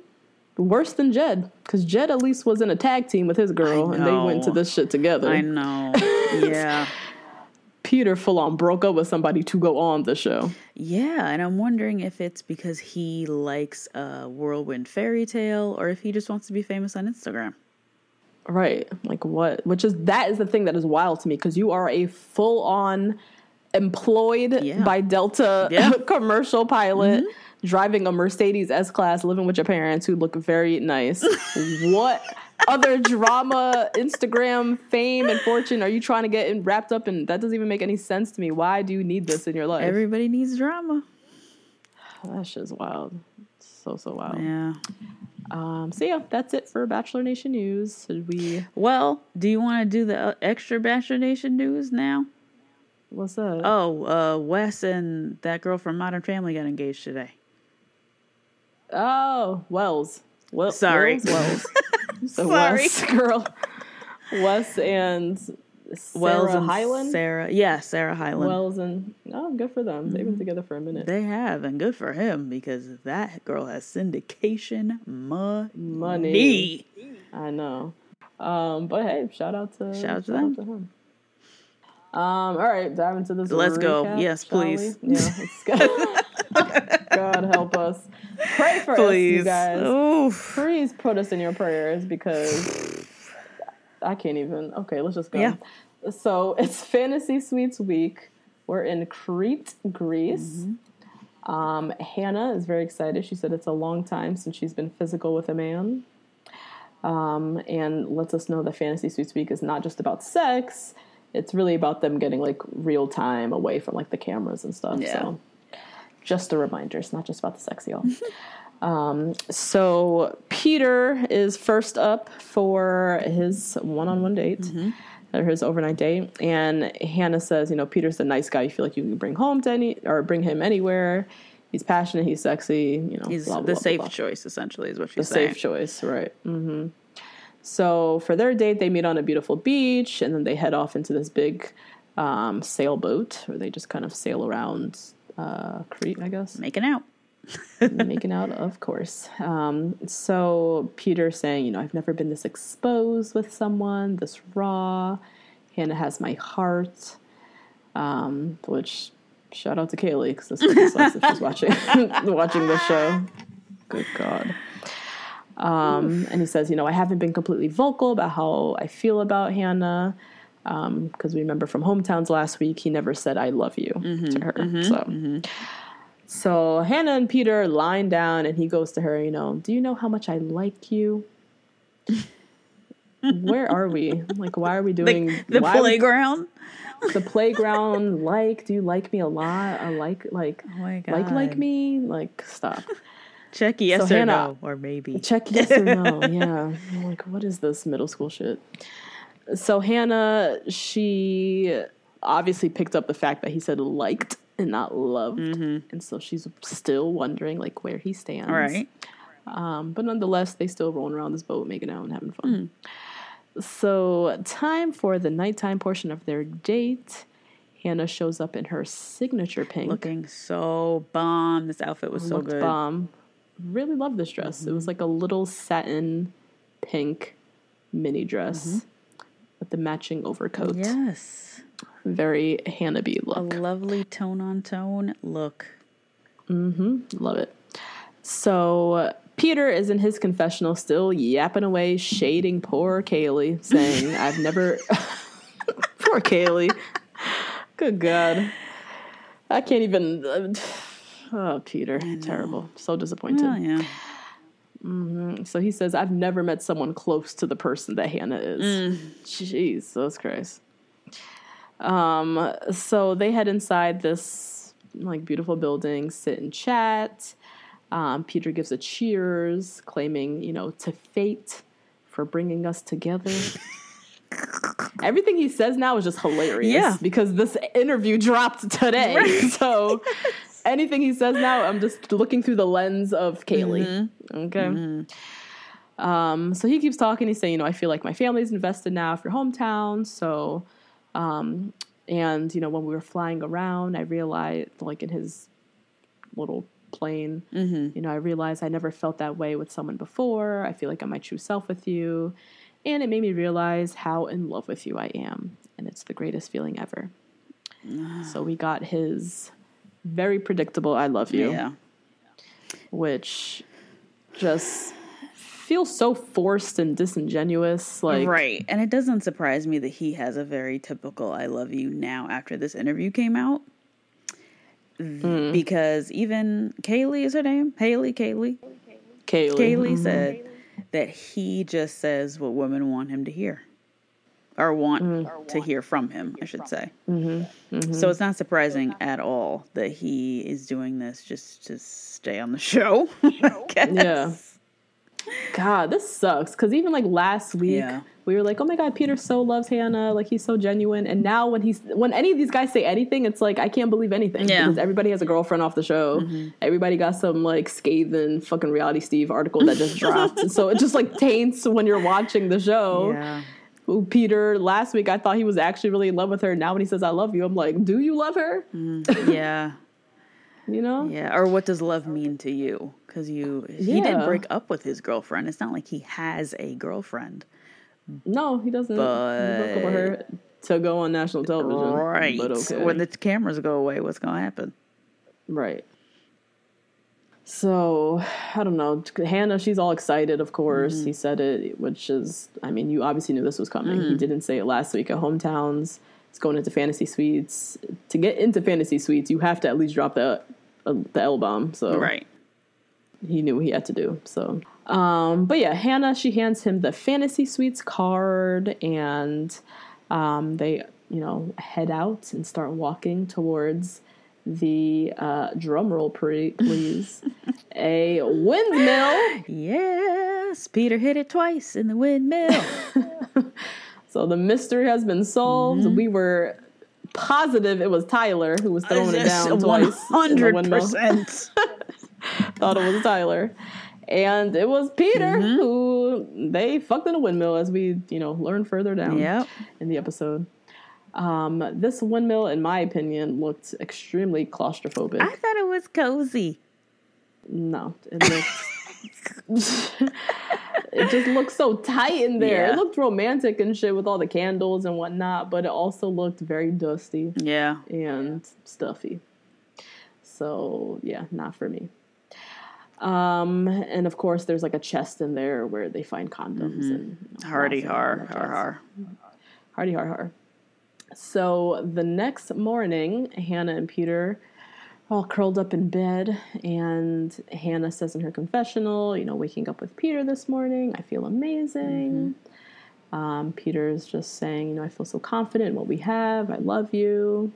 worse than Jed. Because Jed at least was in a tag team with his girl and they went to this shit together. I know. yeah. Peter full on broke up with somebody to go on the show. Yeah, and I'm wondering if it's because he likes a whirlwind fairy tale or if he just wants to be famous on Instagram. Right. Like what? Which is that is the thing that is wild to me because you are a full on employed Yeah. by Delta Yeah. commercial pilot mm-hmm. driving a Mercedes S class, living with your parents who look very nice. what other drama, Instagram fame, and fortune are you trying to get in, wrapped up in? That doesn't even make any sense to me. Why do you need this in your life? Everybody needs drama. that shit's wild. So so wild. Yeah. Um, so yeah, that's it for Bachelor Nation news. Should we? Well, do you want to do the uh, extra Bachelor Nation news now? What's up? Oh, uh, Wes and that girl from Modern Family got engaged today. Oh, Wells. Well, Sorry. Wells. Wells. So Sorry. Wes, girl. Wes and Sarah Wells and Hyland. Sarah. Yeah, Sarah Hyland. Wells and oh, good for them. They've been together for a minute. They have, and good for him because that girl has syndication money. Money. I know. Um, but hey, shout out to Shout out to them. him. Um, all right, dive into this. Let's go. Yes, please. we? Yeah, let's go. God help us. Pray for us, you guys. Oof. please put us in your prayers because I can't even. Okay, let's just go. Yeah. So it's Fantasy Suites week. We're in Crete, Greece. Mm-hmm. Um, Hannah is very excited. She said it's a long time since she's been physical with a man. Um, and lets us know that Fantasy Suites week is not just about sex. It's really about them getting like real time away from like the cameras and stuff. Yeah. So just a reminder, it's not just about the sex, y'all. um, so Peter is first up for his one-on-one date or his overnight date, and Hannah says, you know, Peter's a nice guy. You feel like you can bring home to any or bring him anywhere. He's passionate. He's sexy. You know, He's blah, the blah, blah, safe blah choice, essentially, is what the she's saying. The safe choice, right? hmm So for their date, they meet on a beautiful beach, and then they head off into this big um, sailboat, where they just kind of sail around uh, Crete, I guess, Making out. making out, of course. Um, so Peter saying, you know, I've never been this exposed with someone, this raw. Hannah has my heart, um, which shout out to Kaylee because this is if she's watching watching this show. Good God. Um, and he says, you know, I haven't been completely vocal about how I feel about Hannah. Um, because we remember from hometowns last week, he never said "I love you" mm-hmm, to her. Mm-hmm, so, mm-hmm. so Hannah and Peter lying down, and he goes to her. You know, do you know how much I like you? Where are we? Like, why are we doing The, the why are we- playground. the playground? Like, do you like me a lot? I like, like, Oh like, like me? Like, stop. Check yes So or Hannah- no, or maybe. Check yes or no. Yeah. I'm like, what is this middle school shit? So Hannah, she obviously picked up the fact that he said liked and not loved. And so she's still wondering like where he stands. All right. Um, but nonetheless, they still rolling around this boat, making out and having fun. So time for the nighttime portion of their date. Hannah shows up in her signature pink. Looking so bomb. This outfit was so good. bomb. Really love this dress. It was mm-hmm. like a little satin pink mini dress mm-hmm. with the matching overcoat. Yes. Very Hannah B look. A lovely tone on tone look. Mm-hmm. Love it. So Peter is in his confessional still yapping away, shading poor Kaylee, saying, I've never. poor Kaylee. Good God. I can't even. Uh, Oh, Peter. Terrible. So disappointed. Oh, yeah. So he says, I've never met someone close to the person that Hannah is. Jesus Christ. Um, so they head inside this like beautiful building, sit and chat. Um, Peter gives a cheers, claiming, you know, to fate for bringing us together. Everything he says now is just hilarious. Yeah. Because this interview dropped today. So anything he says now, I'm just looking through the lens of Kaylee. Okay. Um, so he keeps talking. He's saying, you know, I feel like my family's invested now for hometown. So, um, and you know, when we were flying around, I realized, like in his little plane, you know, I realized I never felt that way with someone before. I feel like I'm my true self with you, and it made me realize how in love with you I am, and it's the greatest feeling ever. So we got his very predictable "I love you," Yeah. which just feels so forced and disingenuous. Like, right. And it doesn't surprise me that he has a very typical I love you now after this interview came out. Mm. Because even Kaylee is her name? Haley, Kaylee? Kaylee. Kaylee said that he just says what women want him to hear. Or want mm-hmm. to hear from him, I should say. Mm-hmm. Mm-hmm. So it's not surprising at all that he is doing this just to stay on the show. Yeah. God, this sucks. Because even like last week, Yeah. we were like, "Oh my God, Peter so loves Hannah. Like he's so genuine." And now when he's when any of these guys say anything, it's like I can't believe anything Yeah. Mm-hmm. because everybody has a girlfriend off the show. Everybody got some like scathing fucking reality Steve article that just dropped. so it just like taints when you're watching the show. Yeah. Ooh, Peter, last week I thought he was actually really in love with her. Now when he says I love you, I'm like, do you love her? Mm, yeah. You know? Yeah, or what does love mean to you? Because you, he Yeah. didn't break up with his girlfriend. It's not like he has a girlfriend, No, he doesn't. he broke up with her to go on national television. right? But okay. When the cameras go away, what's gonna happen? Right. So I don't know. Hannah, she's all excited. Of course, Mm-hmm. he said it, which is, I mean, you obviously knew this was coming. Mm. He didn't say it last week at hometowns. It's going into fantasy suites. To get into fantasy suites, you have to at least drop the uh, the L bomb. So Right. he knew what he had to do. So, um, but yeah, Hannah, she hands him the fantasy suites card, and um, they, you know, head out and start walking towards the uh, drum roll, please, a windmill. Yes, Peter hit it twice in the windmill. So the mystery has been solved. We were positive it was Tyler who was throwing it down twice. Hundred percent. thought it was Tyler. And it was Peter Mm-hmm. who they fucked in a windmill as we, you know, learn further down Yep. in the episode. Um, this windmill, in my opinion, looked extremely claustrophobic. I thought it was cozy. no, it looked it just looked so tight in there. Yeah. It looked romantic and shit with all the candles and whatnot, but it also looked very dusty Yeah. and stuffy. So yeah, not for me. Um, and of course, there's like a chest in there where they find condoms and you know, Hardy har har har. Hardy har har. So the next morning, Hannah and Peter are all curled up in bed, and Hannah says in her confessional, you know, waking up with Peter this morning, I feel amazing. Um, Peter's just saying, you know, I feel so confident in what we have. I love you.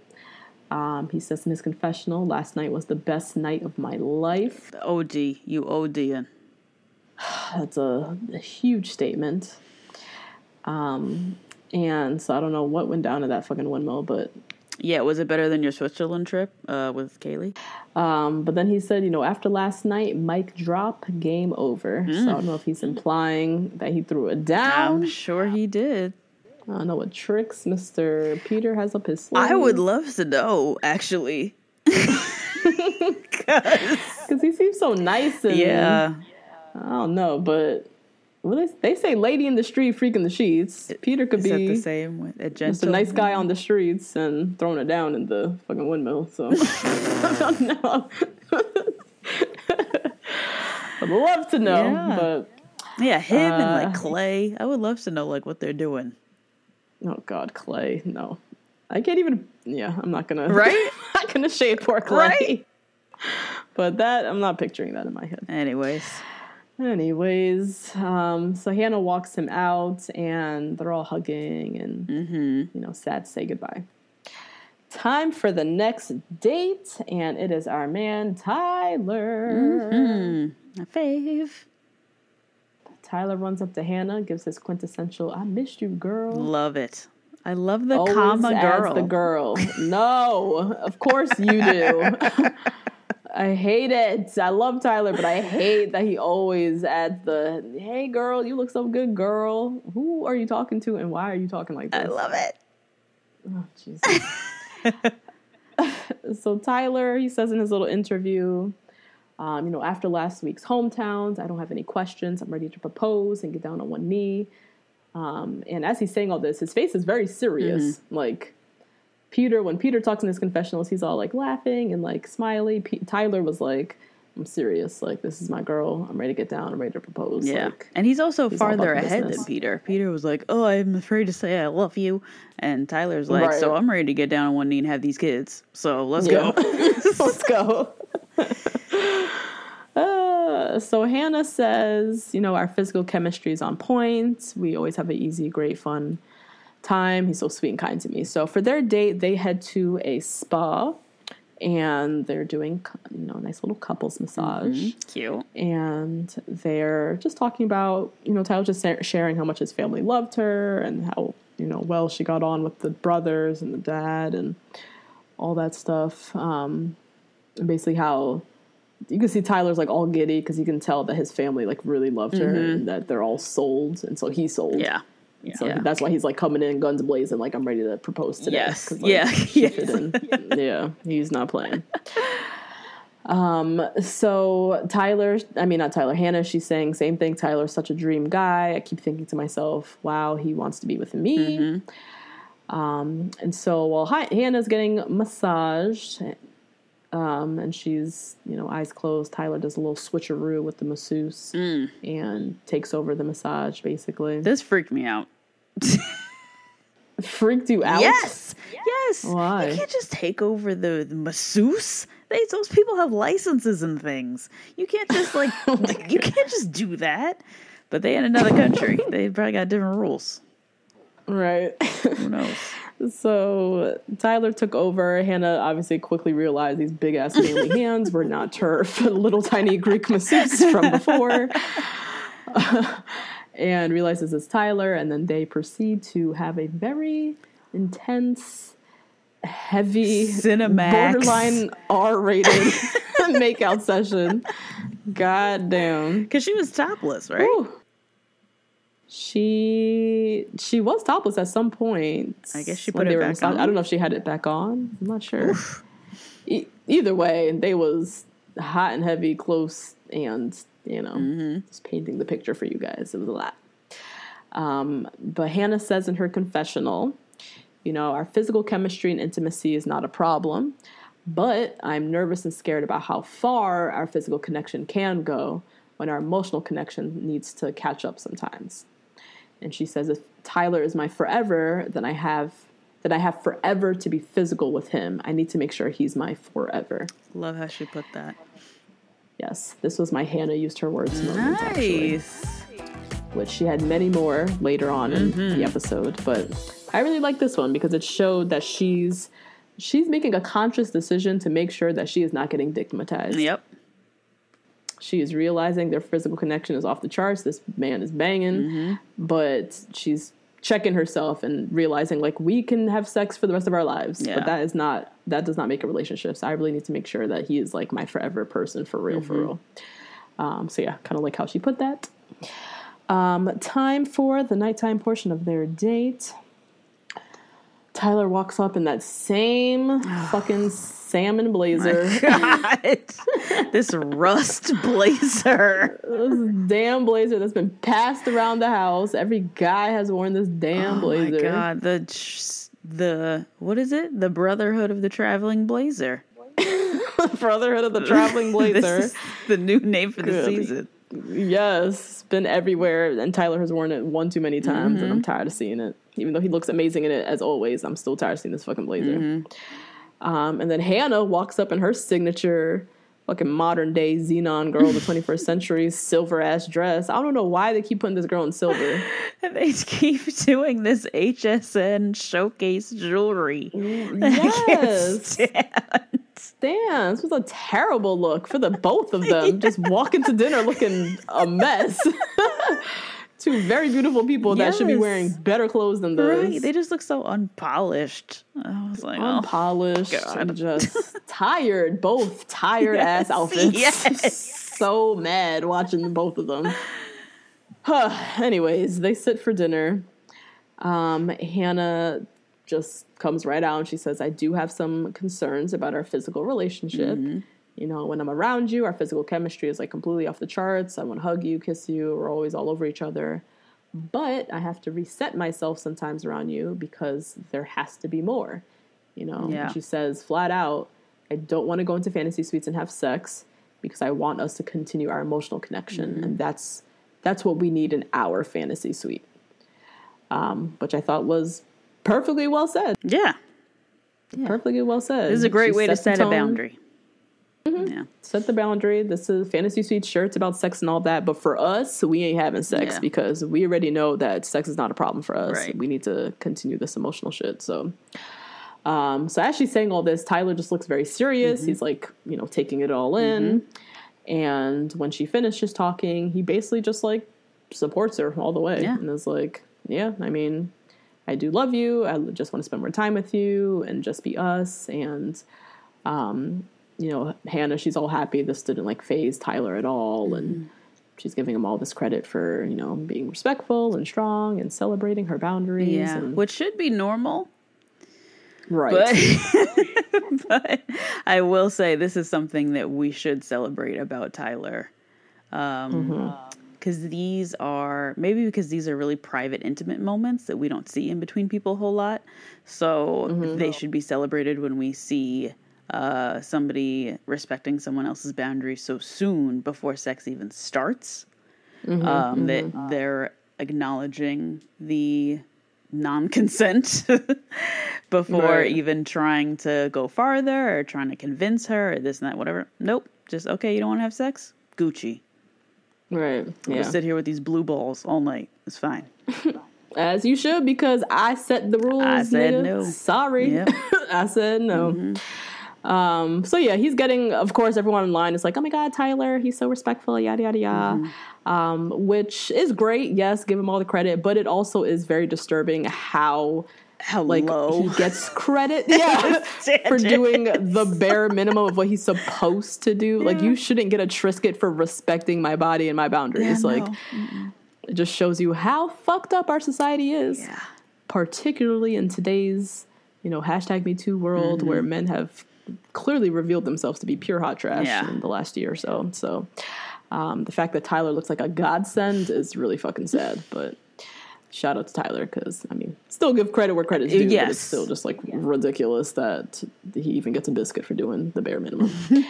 Um, he says in his confessional, last night was the best night of my life. OD, you ODing. That's a, a huge statement. Um, and so I don't know what went down in that fucking windmill, but Yeah, was it better than your Switzerland trip uh, with Kaylee? um, but then he said, you know, after last night, mic drop, game over. So I don't know if he's implying that he threw it down. I'm sure he did. I don't know what tricks Mr. Peter has up his sleeve. I would love to know, actually. because he seems so nice and Yeah. I don't know, but well, they, they say lady in the street, freak in the sheets. Peter could Is be the same with a just a nice guy on the streets and throwing it down in the fucking windmill. So I don't know. I'd love to know, Yeah. but Yeah, him and Uh, like Clay. I would love to know like what they're doing. oh god, Clay, no, I can't even. Yeah, I'm not gonna. Right? I'm not gonna shade poor Clay. Right? But that I'm not picturing that in my head. Anyways, Anyways, um, so Hannah walks him out, and they're all hugging and you know sad to say goodbye. Time for the next date, and it is our man Tyler. my fave. Tyler runs up to Hannah, gives his quintessential "I missed you, girl." Love it. I love the Always comma girl. the girl. No, of course you do. I hate it. I love Tyler, but I hate that he always adds the "Hey, girl, you look so good, girl." Who are you talking to, and why are you talking like this? I love it. Oh, Jesus. so Tyler, he says in his little interview, um, you know, after last week's hometowns, I don't have any questions. I'm ready to propose and get down on one knee. Um, and as he's saying all this, his face is very serious. Like Peter, when Peter talks in his confessionals, he's all like laughing and like smiley. P- Tyler was like, I'm serious. Like, this is my girl. I'm ready to get down. I'm ready to propose. Yeah. Like, and he's also he's farther ahead business. than Peter. Peter was like, Oh, I'm afraid to say I love you. And Tyler's like, Right. So I'm ready to get down on one knee and have these kids. So let's Yeah. go. Let's go. Uh, so Hannah says, you know, our physical chemistry is on point. We always have an easy, great, fun time. He's so sweet and kind to me. So for their date, they head to a spa and they're doing, you know, a nice little couples massage. Cute. And they're just talking about, you know, Tyler just sharing how much his family loved her and how, you know, well she got on with the brothers and the dad and all that stuff. Um, and basically how you can see Tyler's like all giddy because you can tell that his family like really loved her and that they're all sold, and so he's sold. Yeah. So Yeah. that's why he's like coming in guns blazing, like I'm ready to propose today. Yes. like, Yeah. Yes. yeah, he's not playing. Um, so Tyler, I mean not Tyler, Hannah, she's saying same thing. Tyler's such a dream guy. I keep thinking to myself, wow, he wants to be with me. Um, and so while Hi- Hannah's getting massaged, um, and she's you know eyes closed, Tyler does a little switcheroo with the masseuse and takes over the massage. Basically, This freaked me out. freaked you out. Yes. Yes. Why? You can't just take over the, the masseuse. They, those people have licenses and things. You can't just like Oh you can't just do that. But they in another country. they probably got different rules. right. Who knows? So Tyler took over. Hannah obviously quickly realized these big ass manly hands were not turf, little tiny Greek masseuse from before. And realizes it's Tyler, and then they proceed to have a very intense, heavy, Cinemax. borderline R-rated makeout session. God damn. Because she was topless, right? Whew. She she was topless at some point. I guess she put it back on. I don't know if she had it back on. I'm not sure. E- either way, and they was hot and heavy, close, and you know, Mm-hmm. just painting the picture for you guys. It was a lot. Um, but Hannah says in her confessional, you know, our physical chemistry and intimacy is not a problem, but I'm nervous and scared about how far our physical connection can go when our emotional connection needs to catch up sometimes. And she says, if Tyler is my forever, then I have that I have forever to be physical with him. I need to make sure he's my forever. Love how she put that. Yes, this was my Hannah used her words moment, actually, Nice. which she had many more later on in the mm-hmm. episode. But I really like this one because it showed that she's she's making a conscious decision to make sure that she is not getting stigmatized. Yep. She is realizing their physical connection is off the charts. This man is banging, mm-hmm. but she's checking herself and realizing like we can have sex for the rest of our lives, Yeah. but that is not that does not make a relationship. So I really need to make sure that he is like my forever person for real, for real. Um, so yeah, kind of like how she put that. Um, time for the nighttime portion of their date. Tyler walks up in that same fucking salmon blazer. God. this rust blazer. this damn blazer that's been passed around the house. Every guy has worn this damn oh blazer. Oh blazer. my god, the the what is it? The Brotherhood of the Traveling Blazer. Brotherhood of the Traveling Blazer. The new name for the Good. season. Yes, it's been everywhere, and Tyler has worn it one too many times, Mm-hmm. and I'm tired of seeing it. Even though he looks amazing in it as always, I'm still tired of seeing this fucking blazer. Mm-hmm. Um, and then Hannah walks up in her signature. Fucking modern day Zenon girl of the 21st century, silver ass dress. I don't know why they keep putting this girl in silver. They keep doing this HSN showcase jewelry. Yes. Damn, this was a terrible look for the both of them. Just walking to dinner looking a mess. Two very beautiful people that should be wearing better clothes than this. Right, they just look so unpolished. I was like, oh, Unpolished God. and just tired. Both tired ass outfits. yes. so mad watching both of them. Huh. Anyways, they sit for dinner. Um, Hannah just comes right out and she says, I do have some concerns about our physical relationship. You know, when I'm around you, our physical chemistry is like completely off the charts. I want to hug you, kiss you. We're always all over each other. But I have to reset myself sometimes around you because there has to be more. You know, Yeah. And she says flat out, I don't want to go into fantasy suites and have sex because I want us to continue our emotional connection, Mm-hmm. and that's that's what we need in our fantasy suite. Um, which I thought was perfectly well said. Yeah. Perfectly well said. This is a great She way to set the set a tone, boundary. Yeah. Set the boundary. This is fantasy suite shirts about sex and all that, but for us, we ain't having sex Yeah. because we already know that sex is not a problem for us. Right. We need to continue this emotional shit. So, um, so as she's saying all this, Tyler just looks very serious. Mm-hmm. He's like, you know, taking it all in. And when she finishes talking, he basically just like supports her all the way Yeah. and is like, yeah, I mean, I do love you. I just want to spend more time with you and just be us. And, um, you know, Hannah, she's all happy. This didn't like phase Tyler at all. And she's giving him all this credit for, you know, being respectful and strong and celebrating her boundaries. Yeah. And, Which should be normal. right. But, but I will say this is something that we should celebrate about Tyler. Um, because these are maybe because these are really private, intimate moments that we don't see in between people a whole lot. So they should be celebrated when we see uh, somebody respecting someone else's boundaries so soon before sex even starts. um, that they're acknowledging the non-consent before Right. even trying to go farther or trying to convince her or this and that whatever. Nope. Just okay you don't want to have sex? Gucci right. Yeah. sit here with these blue balls all night it's fine As you should, because I set the rules. I said nigga. no. Sorry. Yep. I said no. Um, so yeah, he's getting, of course, everyone in line is like, oh my God, Tyler, he's so respectful, yada, yada, yada. Um, which is great. Yes, give him all the credit, but it also is very disturbing how how like he gets credit yeah. for doing the bare minimum of what he's supposed to do. Like you shouldn't get a trisket for respecting my body and my boundaries. Yeah, like no. it just shows you how fucked up our society is yeah. particularly in today's you know hashtag me too world where Mm-hmm. men have clearly revealed themselves to be pure hot trash Yeah. in the last year or so. So um, the fact that tyler looks like a godsend is really fucking sad but shout out to tyler because i mean still give credit where credit's due but Yes. it's still just like ridiculous that he even gets a biscuit for doing the bare minimum.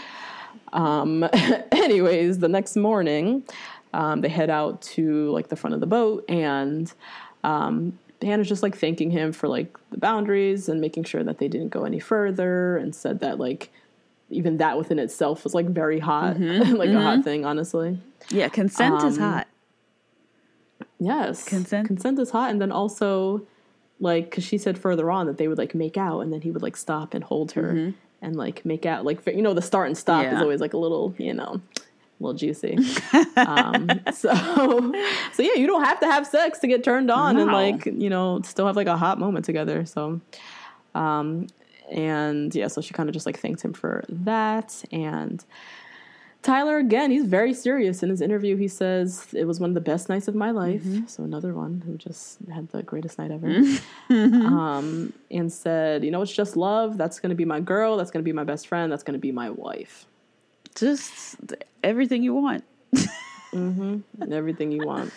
Um, anyways the next morning um, they head out to like the front of the boat and um, Hannah's just like thanking him for like the boundaries and making sure that they didn't go any further and said that like even that within itself was like very hot. Like a hot thing honestly. Yeah consent is Um, hot yes. Consent? consent is hot. And then also like because she said further on that they would like make out and then he would like stop and hold her and like make out like you know the start and stop is always like a little you know a little juicy. Um so so yeah you don't have to have sex to get turned on and like you know still have like a hot moment together so um and yeah so she kind of just like thanked him for that and Tyler again, he's very serious in his interview. He says it was one of the best nights of my life. So another one who just had the greatest night ever. um, and said, you know, it's just love. That's going to be my girl. That's going to be my best friend. That's going to be my wife. just everything you want and everything you want.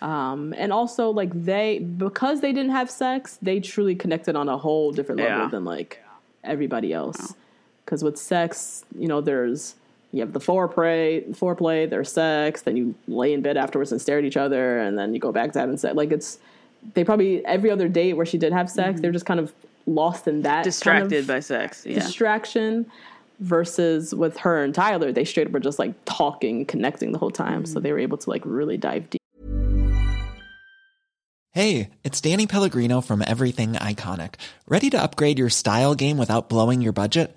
Um, and also, like they, because they didn't have sex, they truly connected on a whole different level Yeah. than like everybody else. Because with sex, you know, there's you have the foreplay, foreplay, there's sex, then you lay in bed afterwards and stare at each other, and then you go back to having sex. Like it's they probably every other date where she did have sex, mm-hmm. they're just kind of lost in that kind of distracted by sex yeah distraction versus with her and Tyler, they straight up were just like talking, connecting the whole time. So mm-hmm. they were able to like really dive deep. Hey, it's Danny Pellegrino from Everything Iconic. Ready to upgrade your style game without blowing your budget?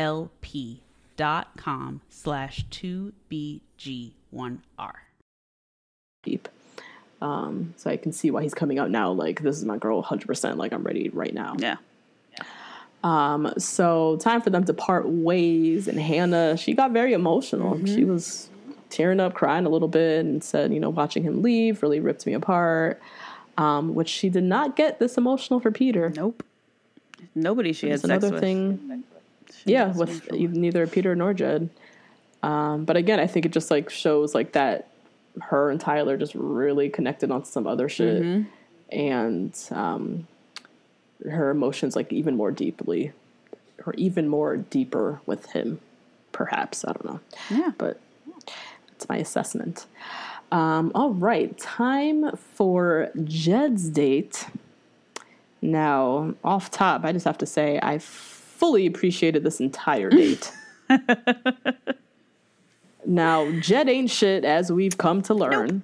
lp.com slash 2bg1r. Deep. Um, so I can see why he's coming out now. Like, this is my girl 100%. Like, I'm ready right now. Yeah. Um, so time for them to part ways. And Hannah, she got very emotional. Mm-hmm. She was tearing up, crying a little bit, and said, you know, watching him leave really ripped me apart. Um, which she did not get this emotional for Peter. Nope. Nobody she had another with. thing yeah, with neither Peter nor Jed. Um, but again, I think it just like shows like that her and Tyler just really connected on some other shit, mm-hmm. and um, her emotions like even more deeply, or even more deeper with him. Perhaps I don't know. Yeah, but it's my assessment. Um, all right, time for Jed's date. Now, off top, I just have to say I fully appreciated this entire date. now, Jed ain't shit, as we've come to learn. Nope.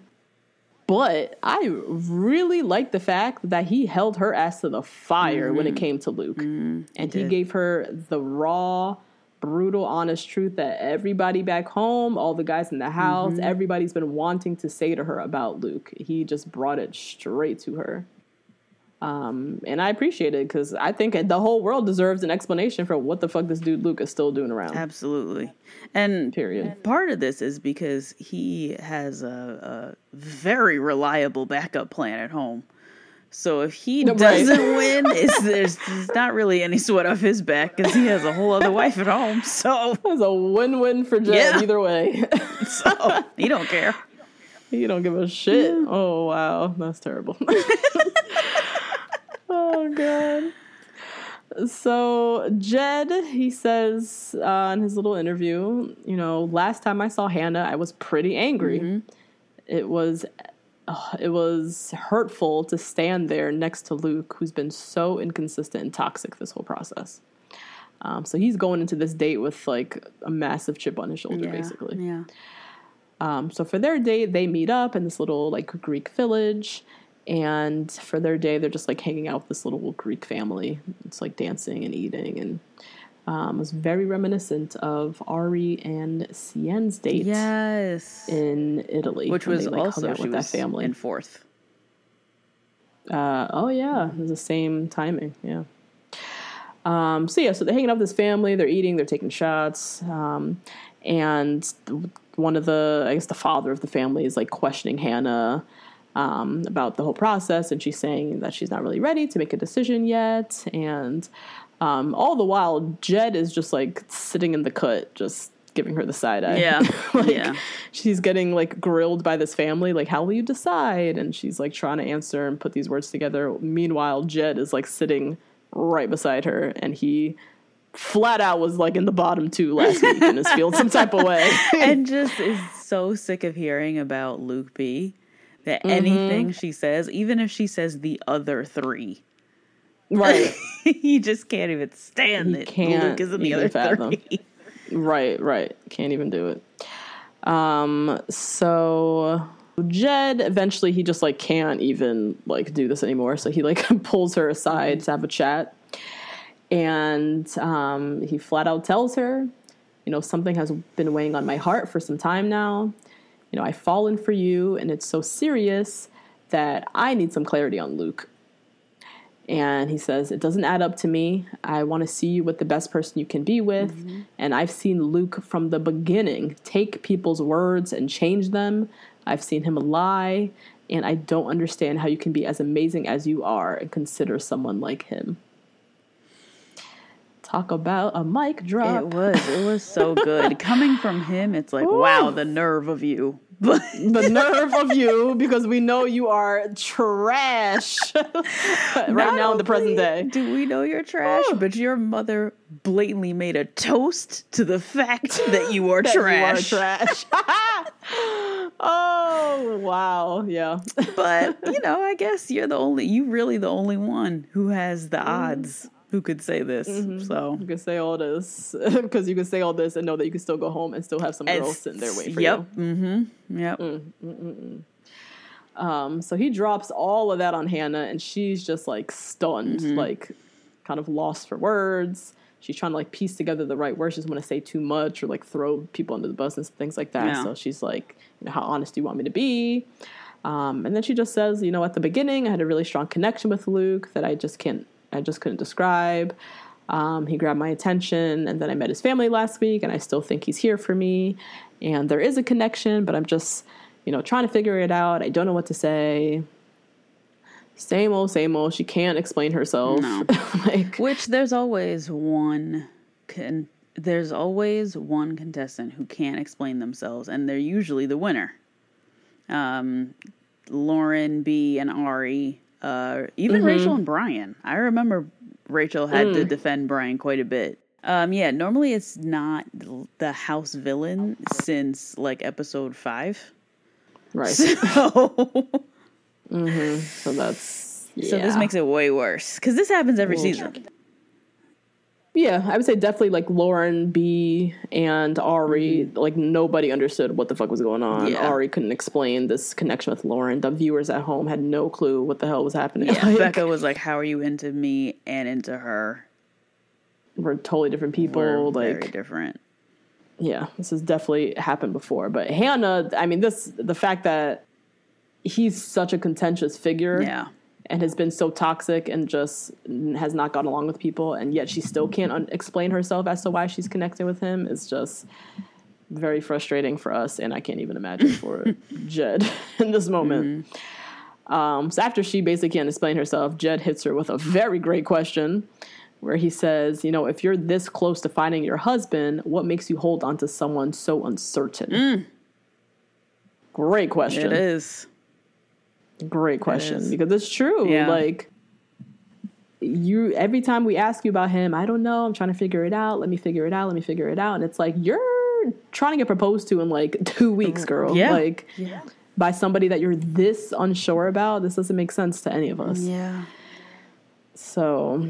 But I really like the fact that he held her ass to the fire mm-hmm. when it mm-hmm. came to Luke. Mm, and he, he gave her the raw, brutal, honest truth that everybody back home, all the guys in the house, mm-hmm. everybody's been wanting to say to her about Luke. He just brought it straight to her. Um, and I appreciate it because I think the whole world deserves an explanation for what the fuck this dude Luke is still doing around. Absolutely. And period. Part of this is because he has a, a very reliable backup plan at home. So if he no, doesn't right. win, it's, there's, there's not really any sweat off his back because he has a whole other wife at home. So it's a win-win for Jed yeah. either way. so he don't care. He don't give a shit. Yeah. Oh wow, that's terrible oh god. So Jed, he says uh, in his little interview, you know, last time I saw Hannah, I was pretty angry. Mm-hmm. It was, uh, it was hurtful to stand there next to Luke, who's been so inconsistent and toxic this whole process. Um, so he's going into this date with like a massive chip on his shoulder, yeah, basically. Yeah. Um, so for their date, they meet up in this little like Greek village and for their day they're just like hanging out with this little greek family it's like dancing and eating and um, was very reminiscent of Arie and Seinne's date. Yes, in Italy, which was they, like, also with that family in fourth. Uh, oh yeah, it was the same timing. Yeah. Um, so yeah, so they're hanging out with this family. They're eating. They're taking shots. Um, and one of the, I guess, the father of the family is like questioning Hannah um, about the whole process, and she's saying that she's not really ready to make a decision yet. And um, all the while, Jed is just like sitting in the cut, just giving her the side eye. Yeah, like yeah. she's getting like grilled by this family, like how will you decide? And she's like trying to answer and put these words together. Meanwhile, Jed is like sitting right beside her, and he flat out was like in the bottom two last week and is feeling some type of way. and just is so sick of hearing about Luke P that mm-hmm. anything she says, even if she says the other three, right, he just can't even stand it. Can't Luke is in the other fathom. three. Right, right. Can't even do it. Um, so Jed eventually he just like can't even like do this anymore. So he like pulls her aside to have a chat. And um, he flat out tells her, you know, something has been weighing on my heart for some time now. You know, I've fallen for you and it's so serious that I need some clarity on Luke. And he says, It doesn't add up to me. I want to see you with the best person you can be with. Mm-hmm. And I've seen Luke from the beginning take people's words and change them. I've seen him lie. And I don't understand how you can be as amazing as you are and consider someone like him. Talk about a mic drop. It was. It was so good. Coming from him, it's like, Ooh. wow, the nerve of you. the nerve of you because we know you are trash right Not now in the present day. Do we know you're trash? Ooh. But your mother blatantly made a toast to the fact that you are trash. You are trash. oh wow, yeah. but you know, I guess you're the only. You really the only one who has the mm. odds who could say this. Mm-hmm. So you can say all this because you can say all this and know that you can still go home and still have some girls sitting there waiting for yep. you. Mm-hmm. Yep. Mm, um, so he drops all of that on Hannah, and she's just like stunned, mm-hmm. like kind of lost for words. She's trying to like piece together the right words. She doesn't want to say too much or like throw people under the bus and things like that. Yeah. So she's like, you know, how honest do you want me to be? Um, and then she just says, you know, at the beginning, I had a really strong connection with Luke that I just can't I just couldn't describe. Um, he grabbed my attention, and then I met his family last week, and I still think he's here for me. And there is a connection, but I'm just, you know, trying to figure it out. I don't know what to say. Same old, same old. She can't explain herself. No. like, which there's always one. Con- there's always one contestant who can't explain themselves, and they're usually the winner. Um, Lauren B and Arie uh, even mm-hmm. Rachel and Bryan. I remember Rachel had mm. to defend Bryan quite a bit. Um, yeah, normally it's not the house villain since like episode five. Right. So, mm-hmm. so that's yeah. so this makes it way worse because this happens every season. Yeah, I would say definitely like Lauren B and Arie, mm-hmm. like nobody understood what the fuck was going on. Yeah. Arie couldn't explain this connection with Lauren. The viewers at home had no clue what the hell was happening. Yeah, like, Becca was like, "How are you into me and into her? We're totally different people. We're like very different." Yeah, this has definitely happened before. But Hannah, I mean, this the fact that he's such a contentious figure. Yeah and has been so toxic and just has not gotten along with people and yet she still can't un- explain herself as to why she's connecting with him is just very frustrating for us and i can't even imagine for jed in this moment mm-hmm. um, so after she basically can't explain herself jed hits her with a very great question where he says you know if you're this close to finding your husband what makes you hold on to someone so uncertain mm. great question it is Great question because it's true. Yeah. Like you every time we ask you about him, I don't know, I'm trying to figure it out. Let me figure it out. Let me figure it out. And it's like you're trying to get proposed to in like 2 weeks, girl. Yeah. Like yeah. by somebody that you're this unsure about. This doesn't make sense to any of us. Yeah. So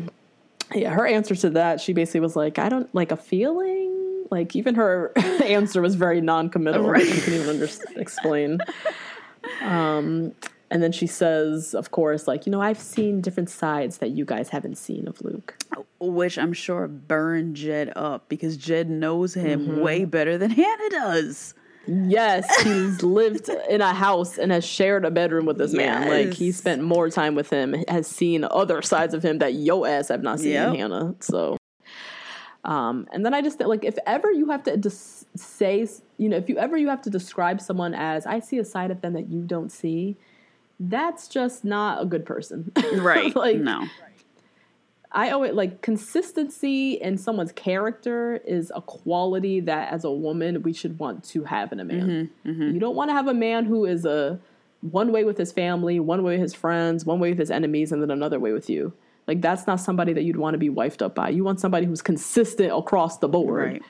yeah, her answer to that, she basically was like, I don't like a feeling. Like even her answer was very non-committal. Right. You can even under- explain. Um, and then she says, of course, like, you know, I've seen different sides that you guys haven't seen of Luke. Which I'm sure burned Jed up because Jed knows him mm-hmm. way better than Hannah does. Yes, he's lived in a house and has shared a bedroom with this yes. man. Like he spent more time with him, has seen other sides of him that yo ass have not seen yep. in Hannah. So, um, and then I just like if ever you have to dis- say, you know, if you ever you have to describe someone as I see a side of them that you don't see, that's just not a good person. Right. like no. I owe it like consistency in someone's character is a quality that as a woman we should want to have in a man. Mm-hmm, mm-hmm. You don't want to have a man who is a one way with his family, one way with his friends, one way with his enemies, and then another way with you. Like that's not somebody that you'd want to be wifed up by. You want somebody who's consistent across the board. Right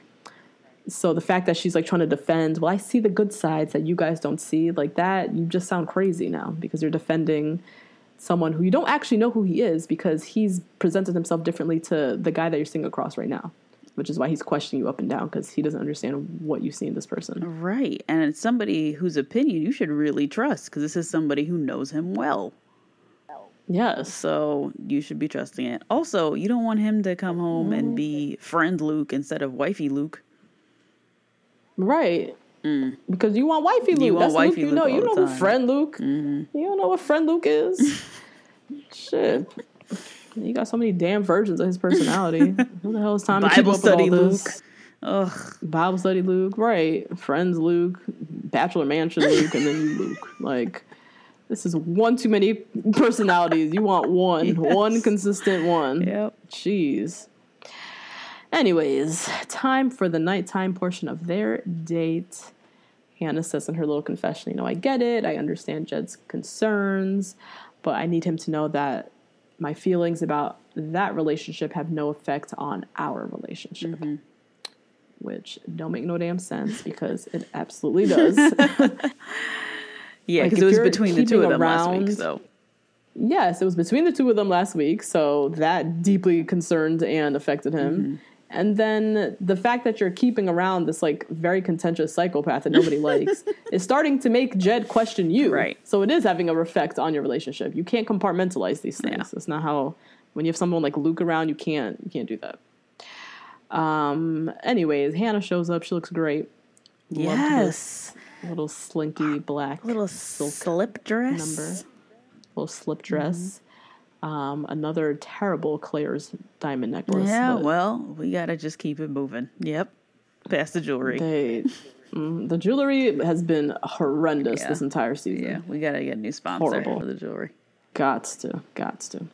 so the fact that she's like trying to defend, well, I see the good sides that you guys don't see, like that, you just sound crazy now because you're defending someone who you don't actually know who he is because he's presented himself differently to the guy that you're seeing across right now. which is why he's questioning you up and down because he doesn't understand what you see in this person. Right. And it's somebody whose opinion you should really trust because this is somebody who knows him well. Yes. So you should be trusting it. Also, you don't want him to come home and mm-hmm. be friend Luke instead of wifey Luke. Right. Because you want wifey Luke. Mm. want That's wifey Luke. You know, Luke you know who. Mm-hmm. friend Luke. You don't know what friend Luke is. Shit. You got so many damn versions of his personality. Who the hell is time to keep Bible up study with all Luke. this? Ugh. Bible study Luke, right? Friends Luke, Bachelor Mansion Luke, and then you Luke. Like, this is one too many personalities. You want one, one consistent one. Yep. Jeez. Anyways, time for the nighttime portion of their date. Hannah says in her little confession, you know, I get it. I understand Jed's concerns, but I need him to know that my feelings about that relationship have no effect on our relationship. Which don't make no damn sense because it absolutely does. Yeah, because if it was between the two of them last week. So Yes, it was between the two of them last week, so that deeply concerned and affected him. Mm-hmm. And then the fact that you're keeping around this like very contentious psychopath that nobody likes is starting to make Jed question you. Right. So it is having a effect on your relationship. You can't compartmentalize these things. Yeah. That's not how when you have someone like Luke around, you can't you can't do that. Um anyways, Hannah shows up, she looks great. Loved yes, little slinky black little slip dress number. little slip dress. Um, another terrible Claire's diamond necklace. Yeah, well, we gotta just keep it moving. Yep, past the jewelry. they, mm, the jewelry has been horrendous Yeah. this entire season. yeah, we gotta get a new sponsor Horrible. for the jewelry. Gots to, gots to.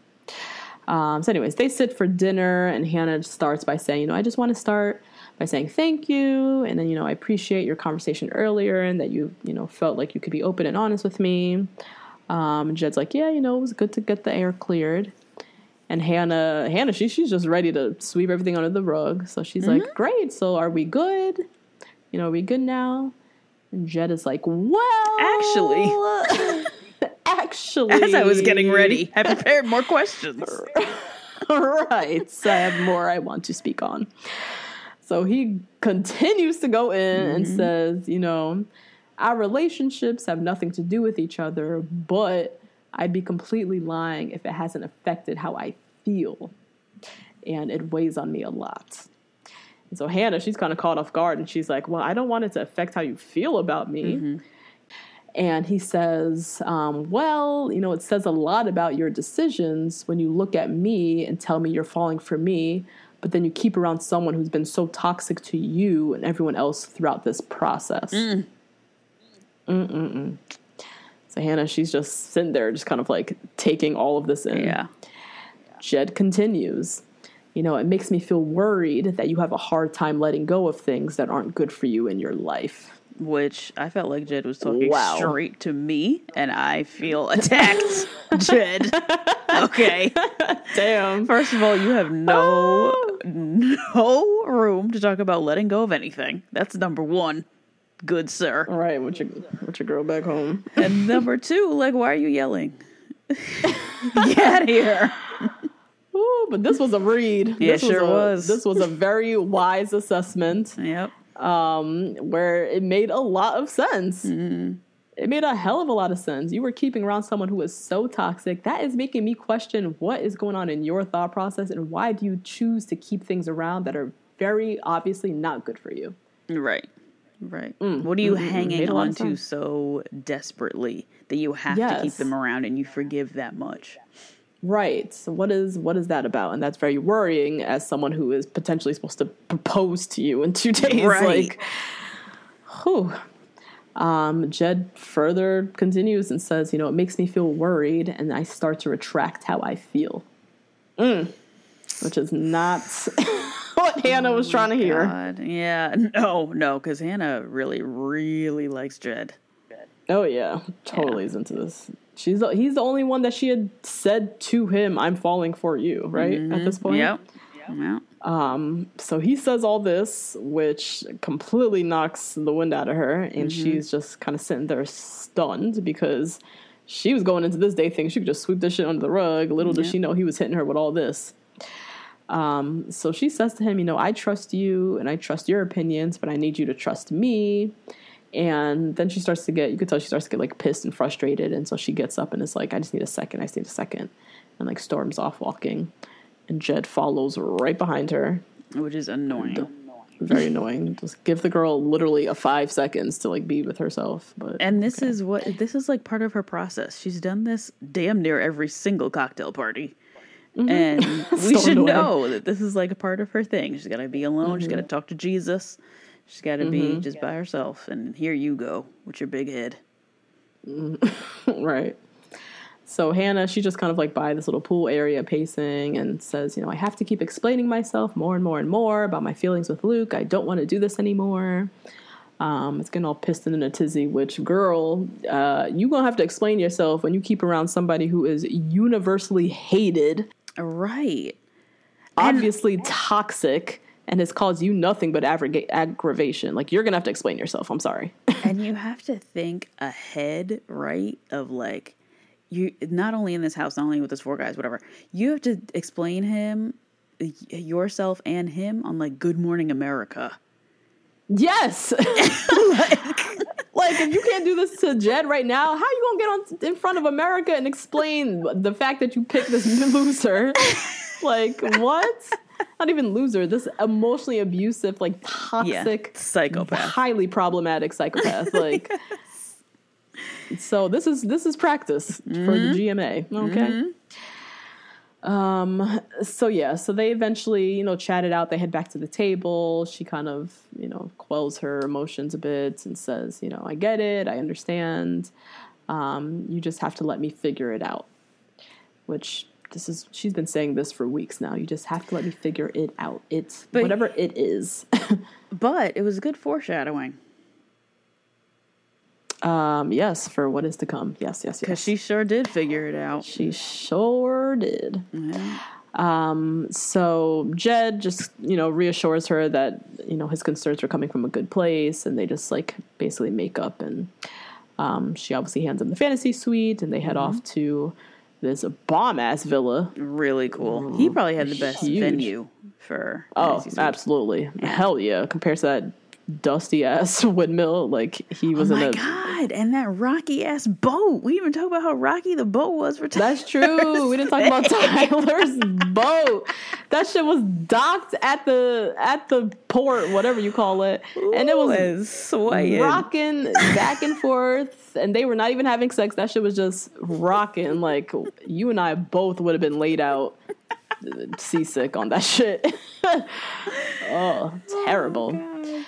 Um, so, anyways, they sit for dinner, and Hannah starts by saying, "You know, I just want to start by saying thank you, and then you know, I appreciate your conversation earlier, and that you, you know, felt like you could be open and honest with me." Um, and Jed's like, "Yeah, you know, it was good to get the air cleared." And Hannah, Hannah, she, she's just ready to sweep everything under the rug. So she's like, "Great. So are we good? You know, are we good now?" And Jed is like, "Well, Actually. actually, As I was getting ready, I prepared more questions. right. So I have more I want to speak on. So he continues to go in and says, you know, our relationships have nothing to do with each other, but I'd be completely lying if it hasn't affected how I feel. And it weighs on me a lot. And so Hannah, she's kind of caught off guard and she's like, well, I don't want it to affect how you feel about me. And he says, um, Well, you know, it says a lot about your decisions when you look at me and tell me you're falling for me, but then you keep around someone who's been so toxic to you and everyone else throughout this process. Mm-mm-mm. So Hannah, she's just sitting there, just kind of like taking all of this in. Yeah. Jed continues. You know, it makes me feel worried that you have a hard time letting go of things that aren't good for you in your life. Which I felt like Jed was talking Wow. straight to me, and I feel attacked. Jed. Okay. Damn. First of all, you have no ah. no room to talk about letting go of anything. That's number one. Good sir. Right, with your with your girl back home. And number two, like, why are you yelling? Get here. Ooh, but this was a read. Yeah, this sure a, was. This was a very wise assessment Yep. um, where it made a lot of sense. Mm-hmm. It made a hell of a lot of sense. You were keeping around someone who was so toxic. That is making me question what is going on in your thought process and why do you choose to keep things around that are very obviously not good for you? Right. Right. what are you hanging Made a on to so desperately that you have to keep them around and you forgive that much? Right. So what is what is that about? And that's very worrying as someone who is potentially supposed to propose to you in two days. Right. Like, whew. Um, Jed further continues and says, you know, it makes me feel worried, and I start to retract how I feel. Mm. Which is not what Hannah was trying to hear. God. Yeah. No, no, because Hannah really, really likes Jed. Oh yeah, totally is into this. She's the, he's the only one that she had said to him, "I'm falling for you." Right at this point. Yep. Yeah. Um. So he says all this, which completely knocks the wind out of her, and Mm-hmm. she's just kind of sitting there stunned because she was going into this day thinking she could just sweep this shit under the rug. Little does she know he was hitting her with all this. Um, so she says to him, you know, I trust you and I trust your opinions, but I need you to trust me. And then she starts to get, you could tell she starts to get like pissed and frustrated. And so she gets up and is like, I just need a second, I just need a second. And like storms off walking. And Jed follows right behind her. Which is annoying. Very annoying. Just give the girl literally a five seconds to like be with herself. But And this is what this is like part of her process. She's done this damn near every single cocktail party. And we should annoying. know that this is like a part of her thing. She's got to be alone. She's got to talk to Jesus. She's got to be just by herself. And here you go with your big head. right. So Hannah, she just kind of like by this little pool area pacing and says, you know, I have to keep explaining myself more and more and more about my feelings with Luke. I don't want to do this anymore. Um, it's getting all pissed and in a tizzy, which girl, uh, you gonna have to explain yourself when you keep around somebody who is universally hated, Right. obviously toxic, and has caused you nothing but aggra- aggravation. Like you're gonna have to explain yourself. I'm sorry. and you have to think ahead, right? Of like, you not only in this house, not only with those four guys, whatever. You have to explain him, yourself, and him on like Good Morning America. Yes. like, if you can't do this to Jed right now, how you gonna get on in front of America and explain the fact that you picked this loser? like, what? Not even loser. This emotionally abusive, like toxic, psychopath. highly problematic psychopath. Like, so this is this is practice for the mm-hmm. GMA. Okay. Mm-hmm. Um, so yeah, so they eventually, you know, chatted out. They head back to the table. She kind of, you know, quells her emotions a bit and says, you know, I get it, I understand. Um, you just have to let me figure it out. Which this is she's been saying this for weeks now. You just have to let me figure it out. It's But- whatever it is. But it was good foreshadowing um, yes, for what is to come. Yes, yes, yes. because she sure did figure it out. She sure did. Um, so Jed just, you know, reassures her that, you know, his concerns are coming from a good place and they just like basically make up and um, she obviously hands him the fantasy suite and they head off to this bomb ass villa. Really cool. He probably had the best Huge. venue for. Oh, Fantasy Suite. absolutely. Hell yeah. Compared to that dusty ass windmill, like he was Oh in my a god! And that rocky ass boat. We even talk about how rocky the boat was for. That's true. We didn't talk about Tyler's boat. That shit was docked at the at the port, whatever you call it, and it was swaying. rocking back and forth. And they were not even having sex. That shit was just rocking. Like you and I both would have been laid out, seasick on that shit. oh, terrible. Oh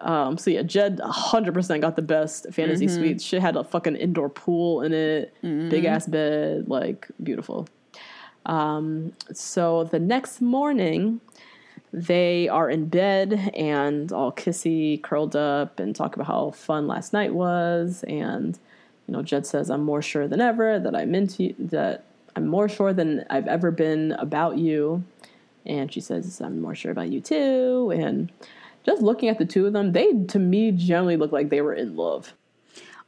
Um, so yeah, Jed 100% got the best fantasy Mm-hmm. suite. She had a fucking indoor pool in it, big ass bed, like beautiful. Um, so the next morning, they are in bed and all kissy, curled up, and talk about how fun last night was. And you know, Jed says, "I'm more sure than ever that I'm into you, that I'm more sure than I've ever been about you." And she says, "I'm more sure about you too." And just looking at the two of them, they to me generally look like they were in love.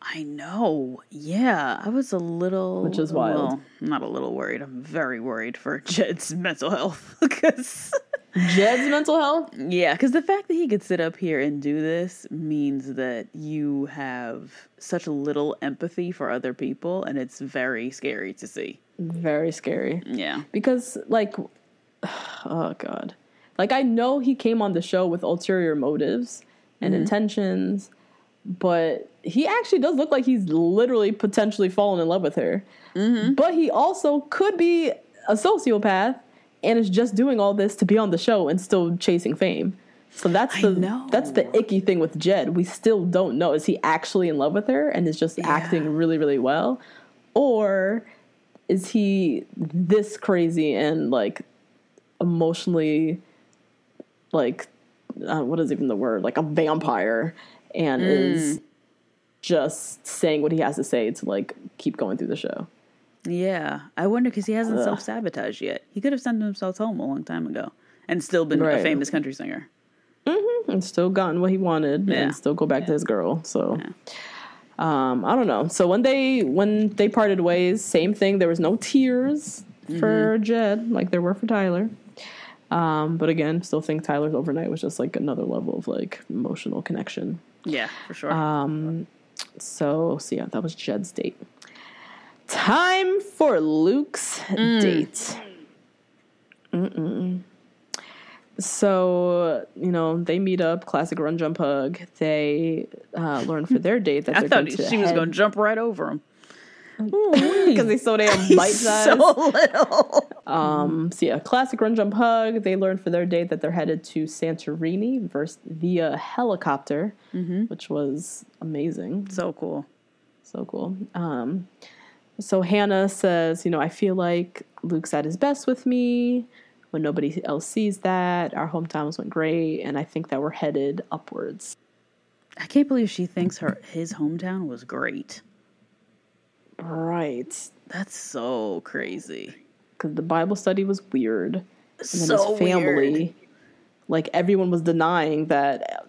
I know. Yeah, I was a little, Which is wild. Well, not a little worried. I'm very worried for Jed's mental health because. Jed's mental health. Yeah, because the fact that he could sit up here and do this means that you have such little empathy for other people, and it's very scary to see. Very scary. Yeah. because like oh god like i know he came on the show with ulterior motives and mm-hmm. intentions but he actually does look like he's literally potentially fallen in love with her. Mm-hmm. But he also could be a sociopath and is just doing all this to be on the show and still chasing fame. So that's the that's the icky thing with Jed. We still don't know. Is he actually in love with her and is just acting really really well? Or is he this crazy and like emotionally like uh, what is even the word? Like a vampire and is just saying what he has to say to like keep going through the show. Yeah. I wonder because he hasn't self sabotaged yet. He could have sent himself home a long time ago and still been a famous country singer. and still gotten what he wanted Yeah. and still go back to his girl. So um i don't know. So when they when they parted ways same thing. There was no tears for jed like there were for tyler Um, but again, still think Tyler's overnight was just like another level of like emotional connection. Yeah, for sure. Um, So, so yeah, that was Jed's date. Time for Luke's date. Mm-mm. So, you know, they meet up, classic run, jump, hug. They uh, learn for their date that I they're going to she was going to jump right over him. Because they so damn bite sized. So little. Um, so yeah, classic run jump hug. They learned for their date that they're headed to Santorini vers- via helicopter, which was amazing, So cool. so cool. Um, so Hannah says, you know, I feel like Luke's at his best with me when nobody else sees that. Our hometowns went great, and I think that we're headed upwards. I can't believe she thinks her his hometown was great. Right, That's so crazy. because the Bible study was weird. and then So his family weird. like everyone was denying that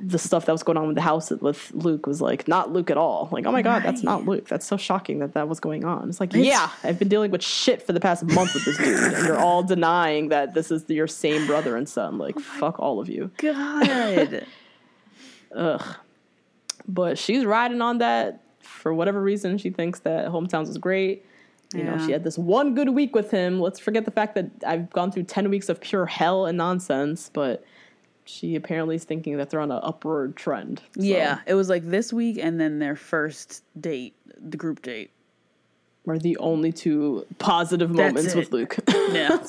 the stuff that was going on with the house with luke was like not luke at all like oh my god that's not luke that's so shocking that that was going on it's like yeah i've been dealing with shit for the past month with this dude and you're all denying that this is your same brother and son like oh fuck all of you God. ugh but she's riding on that for whatever reason she thinks that hometowns is great you know she had this one good week with him let's forget the fact that i've gone through 10 weeks of pure hell and nonsense but she apparently is thinking that they're on an upward trend So, yeah, it was like this week and then their first date, the group date. we're the only two positive moments it. with luke Yeah.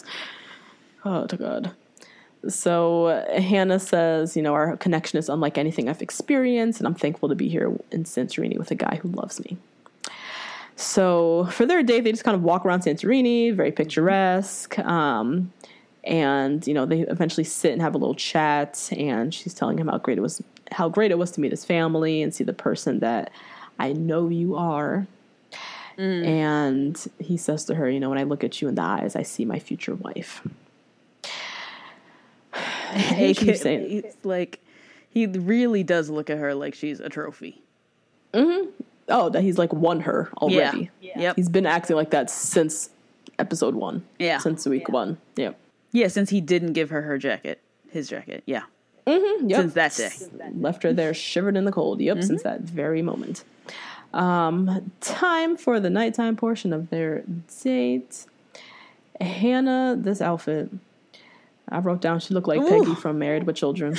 oh to god so uh, hannah says you know our connection is unlike anything i've experienced and i'm thankful to be here in santorini with a guy who loves me So for their date, they just kind of walk around Santorini, very picturesque. Um, and you know, they eventually sit and have a little chat. And she's telling him how great it was, how great it was to meet his family and see the person that I know you are. And he says to her, you know, when I look at you in the eyes, I see my future wife. He keeps saying, It's like he really does look at her like she's a trophy. Mm-hmm. oh, that he's like won her already. Yeah. Yep. He's been acting like that since episode one. Yeah. Since week one. Yep. Yeah, since he didn't give her her jacket, his jacket. Yeah. Mm-hmm. Yep. Since that day. Left her there shivered in the cold. Yep, since mm-hmm. that very moment. Um, time for the nighttime portion of their date. Hannah, this outfit. I wrote down she looked like Peggy from Married with Children.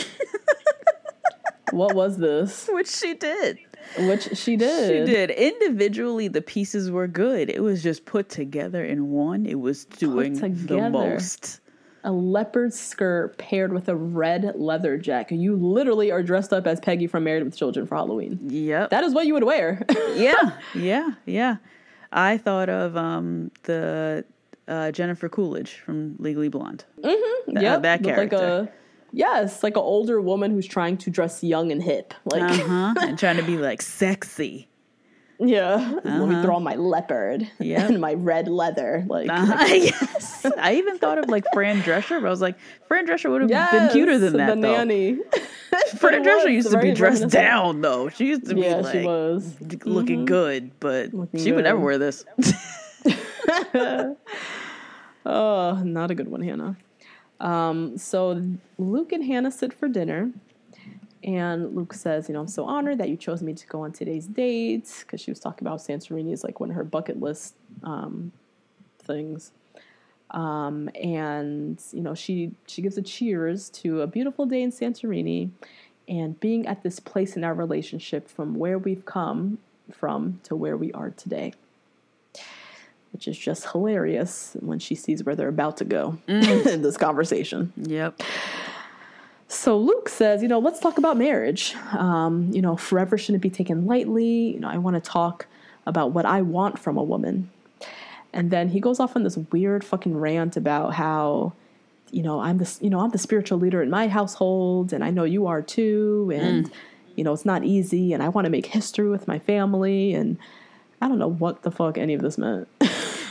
what was this? Which she did. Which she did. She did. Individually, the pieces were good. It was just put together in one. It was doing the most. A leopard skirt paired with a red leather jacket. You literally are dressed up as Peggy from Married with Children for Halloween. Yep. That is what you would wear. yeah, yeah, yeah. I thought of um, the uh, Jennifer Coolidge from Legally Blonde. Mm-hmm. Yep, that character. Like a, yes, like an older woman who's trying to dress young and hip. Like, Uh huh. and trying to be like sexy. yeah, let me throw on my leopard Uh-huh. Yep. and my red leather. Like, Uh-huh. yes. I even thought of like Fran Drescher, but I was like, Fran Drescher would have yes, been cuter than that. The though. nanny. Fran Drescher used to be dressed down though. She used to be Yeah, like she was. Mm-hmm. looking good, but Looking she would never wear this. Oh, not a good one, Hannah. Um, so Luke and Hannah sit for dinner, and Luke says, "You know, I'm so honored that you chose me to go on today's date." Because she was talking about Santorini is like one of her bucket list um, things. Um, and you know, she she gives a cheers to a beautiful day in Santorini, and being at this place in our relationship from where we've come from to where we are today which is just hilarious when she sees where they're about to go in this conversation. yep. So Luke says, you know, let's talk about marriage. Um, you know, forever shouldn't be taken lightly. You know, I want to talk about what I want from a woman. And then he goes off on this weird fucking rant about how, you know, I'm the, you know, I'm the spiritual leader in my household, and I know you are too, and you know, it's not easy, and I want to make history with my family, and I don't know what the fuck any of this meant.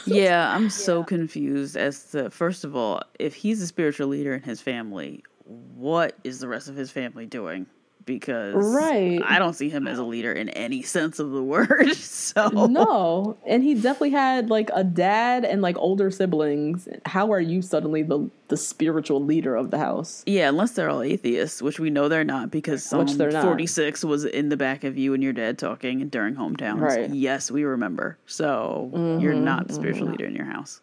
Yeah, I'm so confused as to first of all, if he's a spiritual leader in his family, what is the rest of his family doing? Because Right. I don't see him as a leader in any sense of the word. So No, and he definitely had like a dad and like older siblings. How are you suddenly the the spiritual leader of the house? Yeah, unless they're all atheists, which we know they're not because Psalm Which they're not. 46 was in the back of you and your dad talking during hometowns. Right. Mm-hmm. Yes, we remember. So you're not the spiritual leader in your house.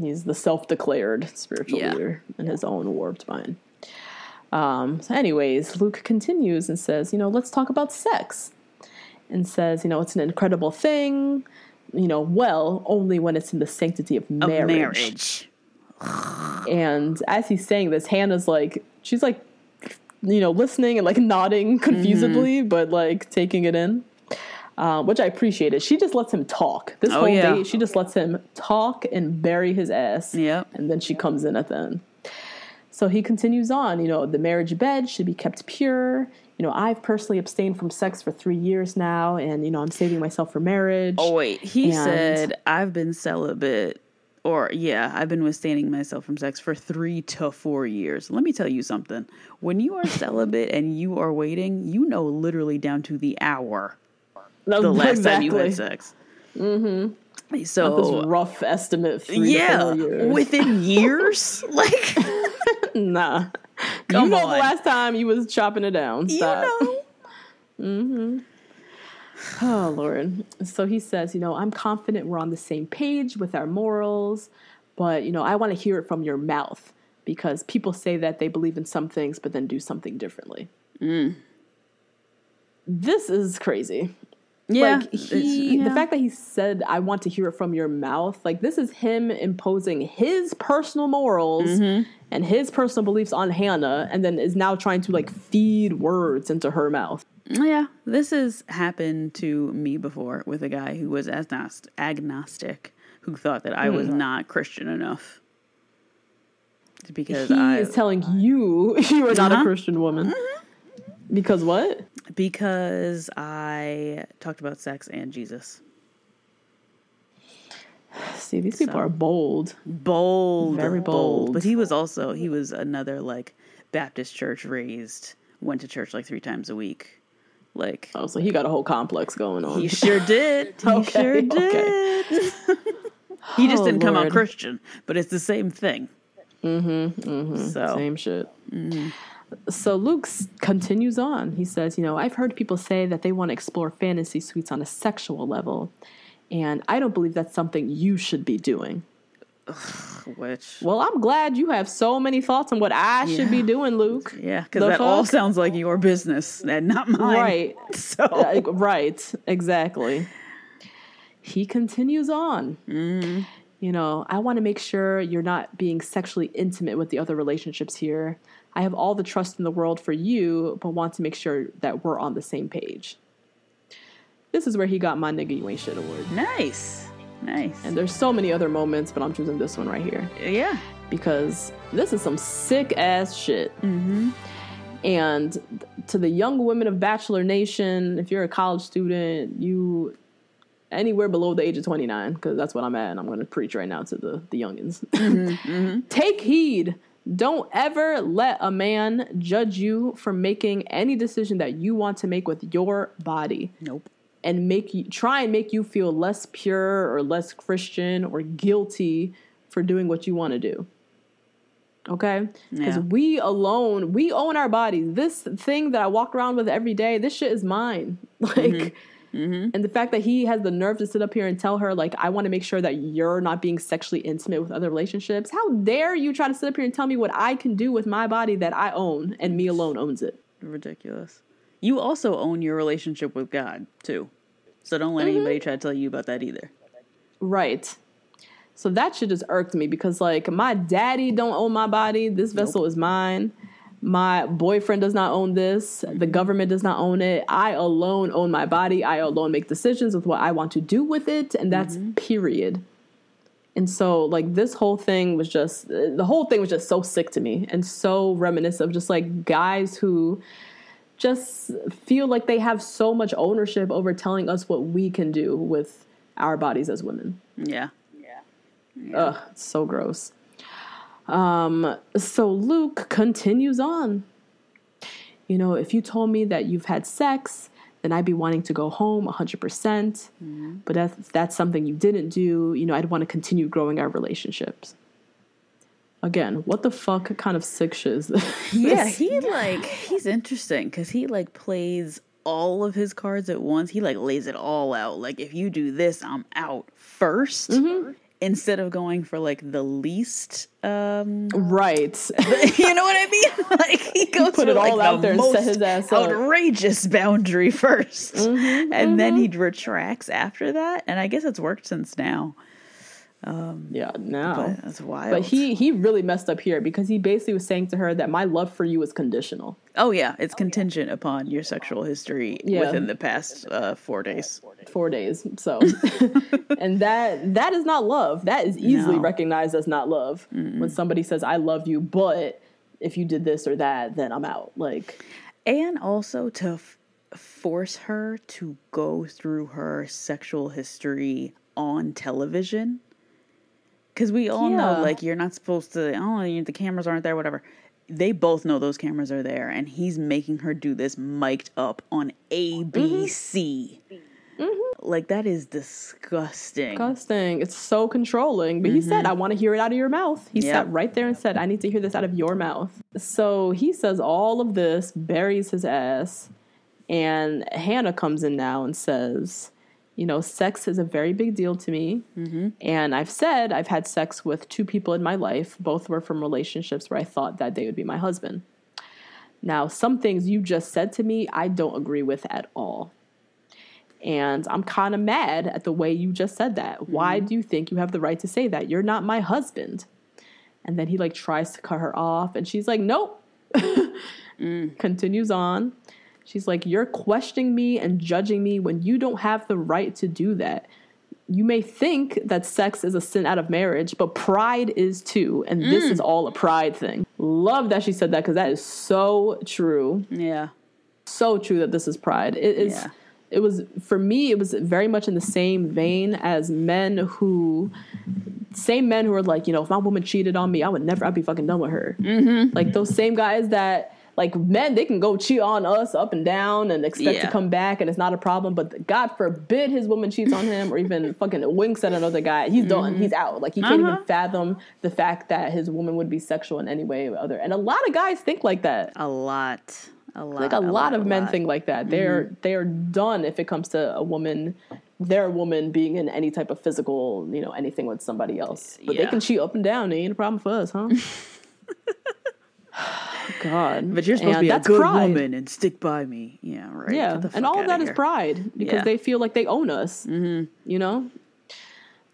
He's the self-declared spiritual Yeah. leader in his own warped mind. Um, so anyways, Luke continues and says, you know, let's talk about sex. And says, you know, it's an incredible thing, you know, well, only when it's in the sanctity of marriage. Of marriage. And as he's saying this, Hannah's like, she's like, you know, listening and like nodding confusedly, Mm-hmm. but like taking it in, uh, which I appreciated. She just lets him talk. This Oh, whole yeah. day, she just lets him talk and bury his ass. Yep. And then she comes in at the end. So he continues on, you know, the marriage bed should be kept pure. You know, I've personally abstained from sex for three years now, and, you know, I'm saving myself for marriage. Oh wait, he And- said I've been celibate or yeah, I've been withstanding myself from sex for 3 to 4 years. Let me tell you something. When you are celibate and you are waiting, you know literally down to the hour No, the last time you had sex. Mm-hmm. So This rough estimate, three to yeah, four within years, like Nah. Come you know on. the last time you was chopping it down. you Stop. know. Oh Lord. So he says, you know, I'm confident we're on the same page with our morals, but you know, I want to hear it from your mouth because people say that they believe in some things but then do something differently. Mm. This is crazy. Yeah, like he it's- the fact that he said i want to hear it from your mouth like this is him imposing his personal morals Mm-hmm. And his personal beliefs on hannah and then is now trying to like feed words into her mouth Yeah, this has happened to me before with a guy who was agnost- agnostic who thought that I was not Christian enough. Because he I is telling you you are not a Uh-huh. christian woman because what because I talked about sex and Jesus. See these people So. are bold Bold, Very bold. But he was also he was another like Baptist church raised, went to church like three times a week. Like oh so he got a whole complex going on he sure did. He Okay, sure okay. did. he just Oh, didn't come out Christian, but it's the same thing. Mm-hmm. mm-hmm. So Same shit. So Luke continues on. He says, You know, I've heard people say that they want to explore fantasy suites on a sexual level, and I don't believe that's something you should be doing. which Well, I'm glad you have so many thoughts on what I should be doing, Luke. yeah, because that all sounds like your business and not mine. Right. So Uh, right. Exactly. He continues on. Mm-hmm. You know, I want to make sure you're not being sexually intimate with the other relationships here. I have all the trust in the world for you, but want to make sure that we're on the same page. This is where he got my nigga you ain't shit award. nice, nice. And there's so many other moments, but I'm choosing this one right here yeah, because this is some sick ass shit. Mm-hmm. And to the young women of Bachelor Nation, if you're a college student, you anywhere below the age of 29, because that's what I'm at, and I'm going to preach right now to the, the youngins. Mm-hmm. Mm-hmm. Take heed. Don't ever let a man judge you for making any decision that you want to make with your body nope. And make you try and make you feel less pure or less Christian or guilty for doing what you want to do. Okay? Because Yeah. we alone, we own our bodies. This thing that I walk around with every day, this shit is mine. Like, mm-hmm. Mm-hmm. and the fact that he has the nerve to sit up here and tell her, like, I want to make sure that you're not being sexually intimate with other relationships. How dare you try to sit up here and tell me what I can do with my body that I own and me alone owns it? Ridiculous. You also own your relationship with God too, so don't let Mm-hmm. anybody try to tell you about that either. Right. So that shit just irked me because like my daddy don't own my body. This vessel is mine. My boyfriend does not own this. The government does not own it. I alone own my body. I alone make decisions with what I want to do with it, and that's period. And so like this whole thing was just the whole thing was just so sick to me and so reminiscent of just like guys who just feel like they have so much ownership over telling us what we can do with our bodies as women. Yeah. Yeah. Ugh, it's so gross. Um, so Luke continues on. you know, if you told me that you've had sex, then I'd be wanting to go home 100%. percent But that's, that's something you didn't do. You know, I'd want to continue growing our relationships. Again, what the fuck kind of sick shit is this? Yeah, he like he's interesting because he like plays all of his cards at once. He like lays it all out. Like if you do this, I'm out 1st Mm-hmm. instead of going for like the least. um right. You know what I mean? Like he goes put for it like all out the there and set his ass up. outrageous boundary 1st Mm-hmm, and then he retracts after that. And I guess it's worked since now. Yeah, no. That's wild. But he he really messed up here because he basically was saying to her that my love for you is conditional. oh yeah, it's contingent upon your sexual history Yeah. within the past uh, four days. Four days. So and that that is not love. That is easily No. recognized as not love. When somebody says, I love you, but if you did this or that, then I'm out. Like and also to f- force her to go through her sexual history on television because we all Yeah. know like you're not supposed to oh the cameras aren't there whatever they both know those cameras are there and he's making her do this mic'd up on abc mm-hmm. mm-hmm. like that is disgusting disgusting. It's so controlling. But he said, mm-hmm. I want to hear it out of your mouth. He Yep. sat right there and said, I need to hear this out of your mouth. So he says all of this, buries his ass, and Hannah comes in now and says, you know, sex is a very big deal to me. Mm-hmm. And I've said I've had sex with two people in my life. Both were from relationships where I thought that they would be my husband. Now, some things you just said to me, I don't agree with at all. And I'm kind of mad at the way you just said that. Why mm-hmm. do you think you have the right to say that? You're not my husband. And then he like tries to cut her off, and she's like, nope. Mm. Continues on. She's like, You're questioning me and judging me when you don't have the right to do that. You may think that sex is a sin out of marriage, but pride is too. And this is all a pride thing. Love that she said that because that is so true yeah so true that this is pride. It is. Yeah. It was for me. It was very much in the same vein as men who, same men who are like, you know, if my woman cheated on me, I would never. I'd be fucking done with her. Mm-hmm. Like those same guys that. Like men, they can go cheat on us up and down and expect Yeah. to come back, and it's not a problem. But God forbid his woman cheats on him, or even fucking winks at another guy. He's done. He's out. Like he can't Uh-huh. even fathom the fact that his woman would be sexual in any way or other. And a lot of guys think like that a lot a lot like a, lot, of men lot. think like that. They're they're done if it comes to a woman, their woman being in any type of physical, you know, anything with somebody else. But they can cheat up and down. It ain't a problem for us, huh? God, but you're supposed And to be a good pride. woman and stick by me yeah right Yeah, and all that is pride because Yeah. they feel like they own us. Mm-hmm. You know.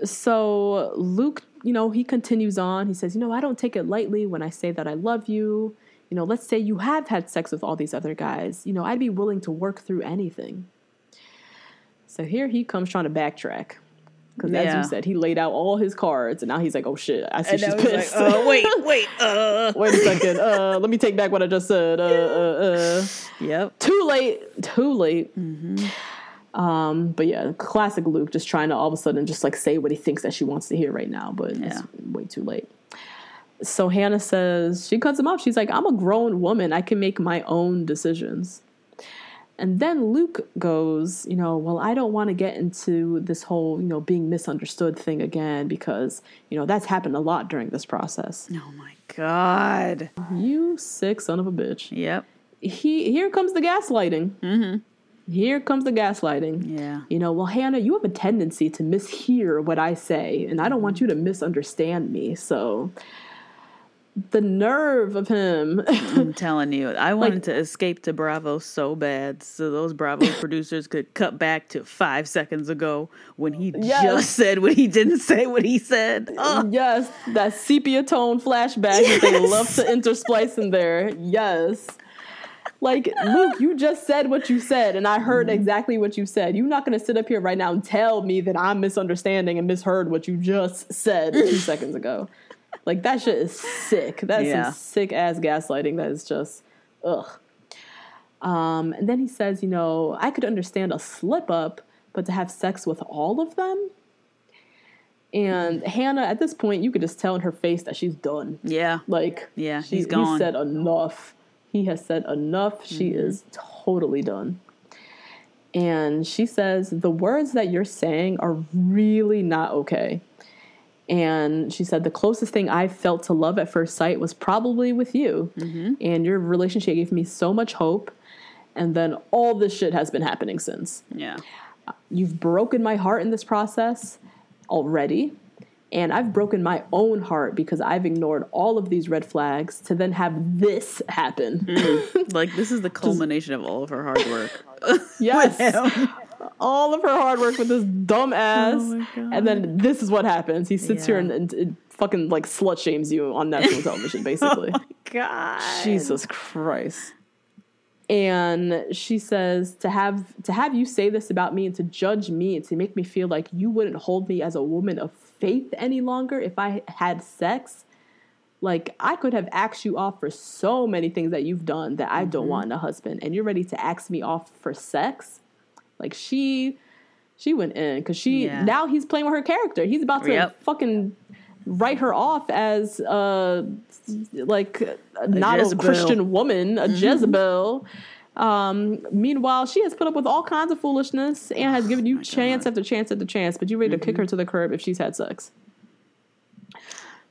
So Luke, you know, he continues on. He says, "You know, I don't take it lightly when I say that I love you. You know, let's say you have had sex with all these other guys. You know, I'd be willing to work through anything." So here he comes trying to backtrack. Because as you said, he laid out all his cards, and now he's like, "Oh shit, I see and she's was like, pissed." uh, wait, wait, uh. Wait a second. Uh, let me take back what I just said. Uh, uh, uh Yep. too late too late um but yeah classic luke just trying to all of a sudden just like say what he thinks that she wants to hear right now but Yeah. it's way too late so hannah says she cuts him off she's like i'm a grown woman i can make my own decisions and then luke goes you know well i don't want to get into this whole you know being misunderstood thing again because you know that's happened a lot during this process Oh my god. you sick son of a bitch Yep. he here comes the gaslighting. Mm-hmm. Here comes the gaslighting. Yeah. You know, well, Hannah, you have a tendency to mishear what I say, and I don't want you to misunderstand me. So, the nerve of him. I'm telling you, I wanted to escape to Bravo so bad, so those Bravo producers could cut back to five seconds ago when he Yes. just said what he didn't say what he said. Oh, yes, that sepia tone flashback that they love to intersplice in there. Yes. Like, Luke, you just said what you said, and I heard mm-hmm. exactly what you said. You're not going to sit up here right now and tell me that I'm misunderstanding and misheard what you just said two seconds ago. Like, that shit is sick. That's Yeah. sick ass gaslighting that is just, ugh. Um, and then he says, you know, I could understand a slip up, but to have sex with all of them? And Hannah, at this point, you could just tell in her face that she's done. yeah. Like, Yeah, she, he's gone. He said enough. He has said enough. She is totally done. And she says, The words that you're saying are really not okay. And she said, The closest thing I felt to love at first sight was probably with you. Mm-hmm. And your relationship gave me so much hope. And then all this shit has been happening since. Yeah. You've broken my heart in this process already. And I've broken my own heart because I've ignored all of these red flags to then have this happen. Mm. Like this is the culmination of all of her hard work. yes. All of her hard work with this dumb ass. Oh my God. and then this is what happens. He sits here and, and, and fucking like slut shames you on national television, basically. oh God. Jesus Christ. And she says to have to have you say this about me and to judge me and to make me feel like you wouldn't hold me as a woman of faith any longer if I had sex. Like I could have asked you off for so many things that you've done that I Mm-hmm. don't want in a husband, and you're ready to ask me off for sex. Like she, she went in because she Yeah. now he's playing with her character. He's about to Yep. fucking write her off as uh like not a Christian woman, a Jezebel. Um, meanwhile, she has put up with all kinds of foolishness and has given you chance after chance after chance, but you ready to kick her to the curb if she's had sex.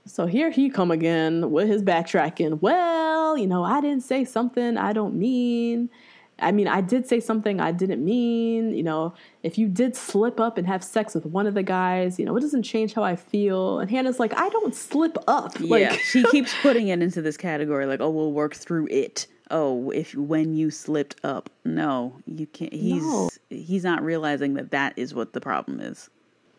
So here he come again with his backtracking. Well, you know, I didn't say something I don't mean. I mean, I did say something I didn't mean. You know, if you did slip up and have sex with one of the guys, you know, it doesn't change how I feel. And Hannah's like, I don't slip up. yeah, Like, she keeps putting it into this category like, oh, we'll work through it. Oh, if when you slipped up, no, you can't. He's No. he's not realizing that that is what the problem is.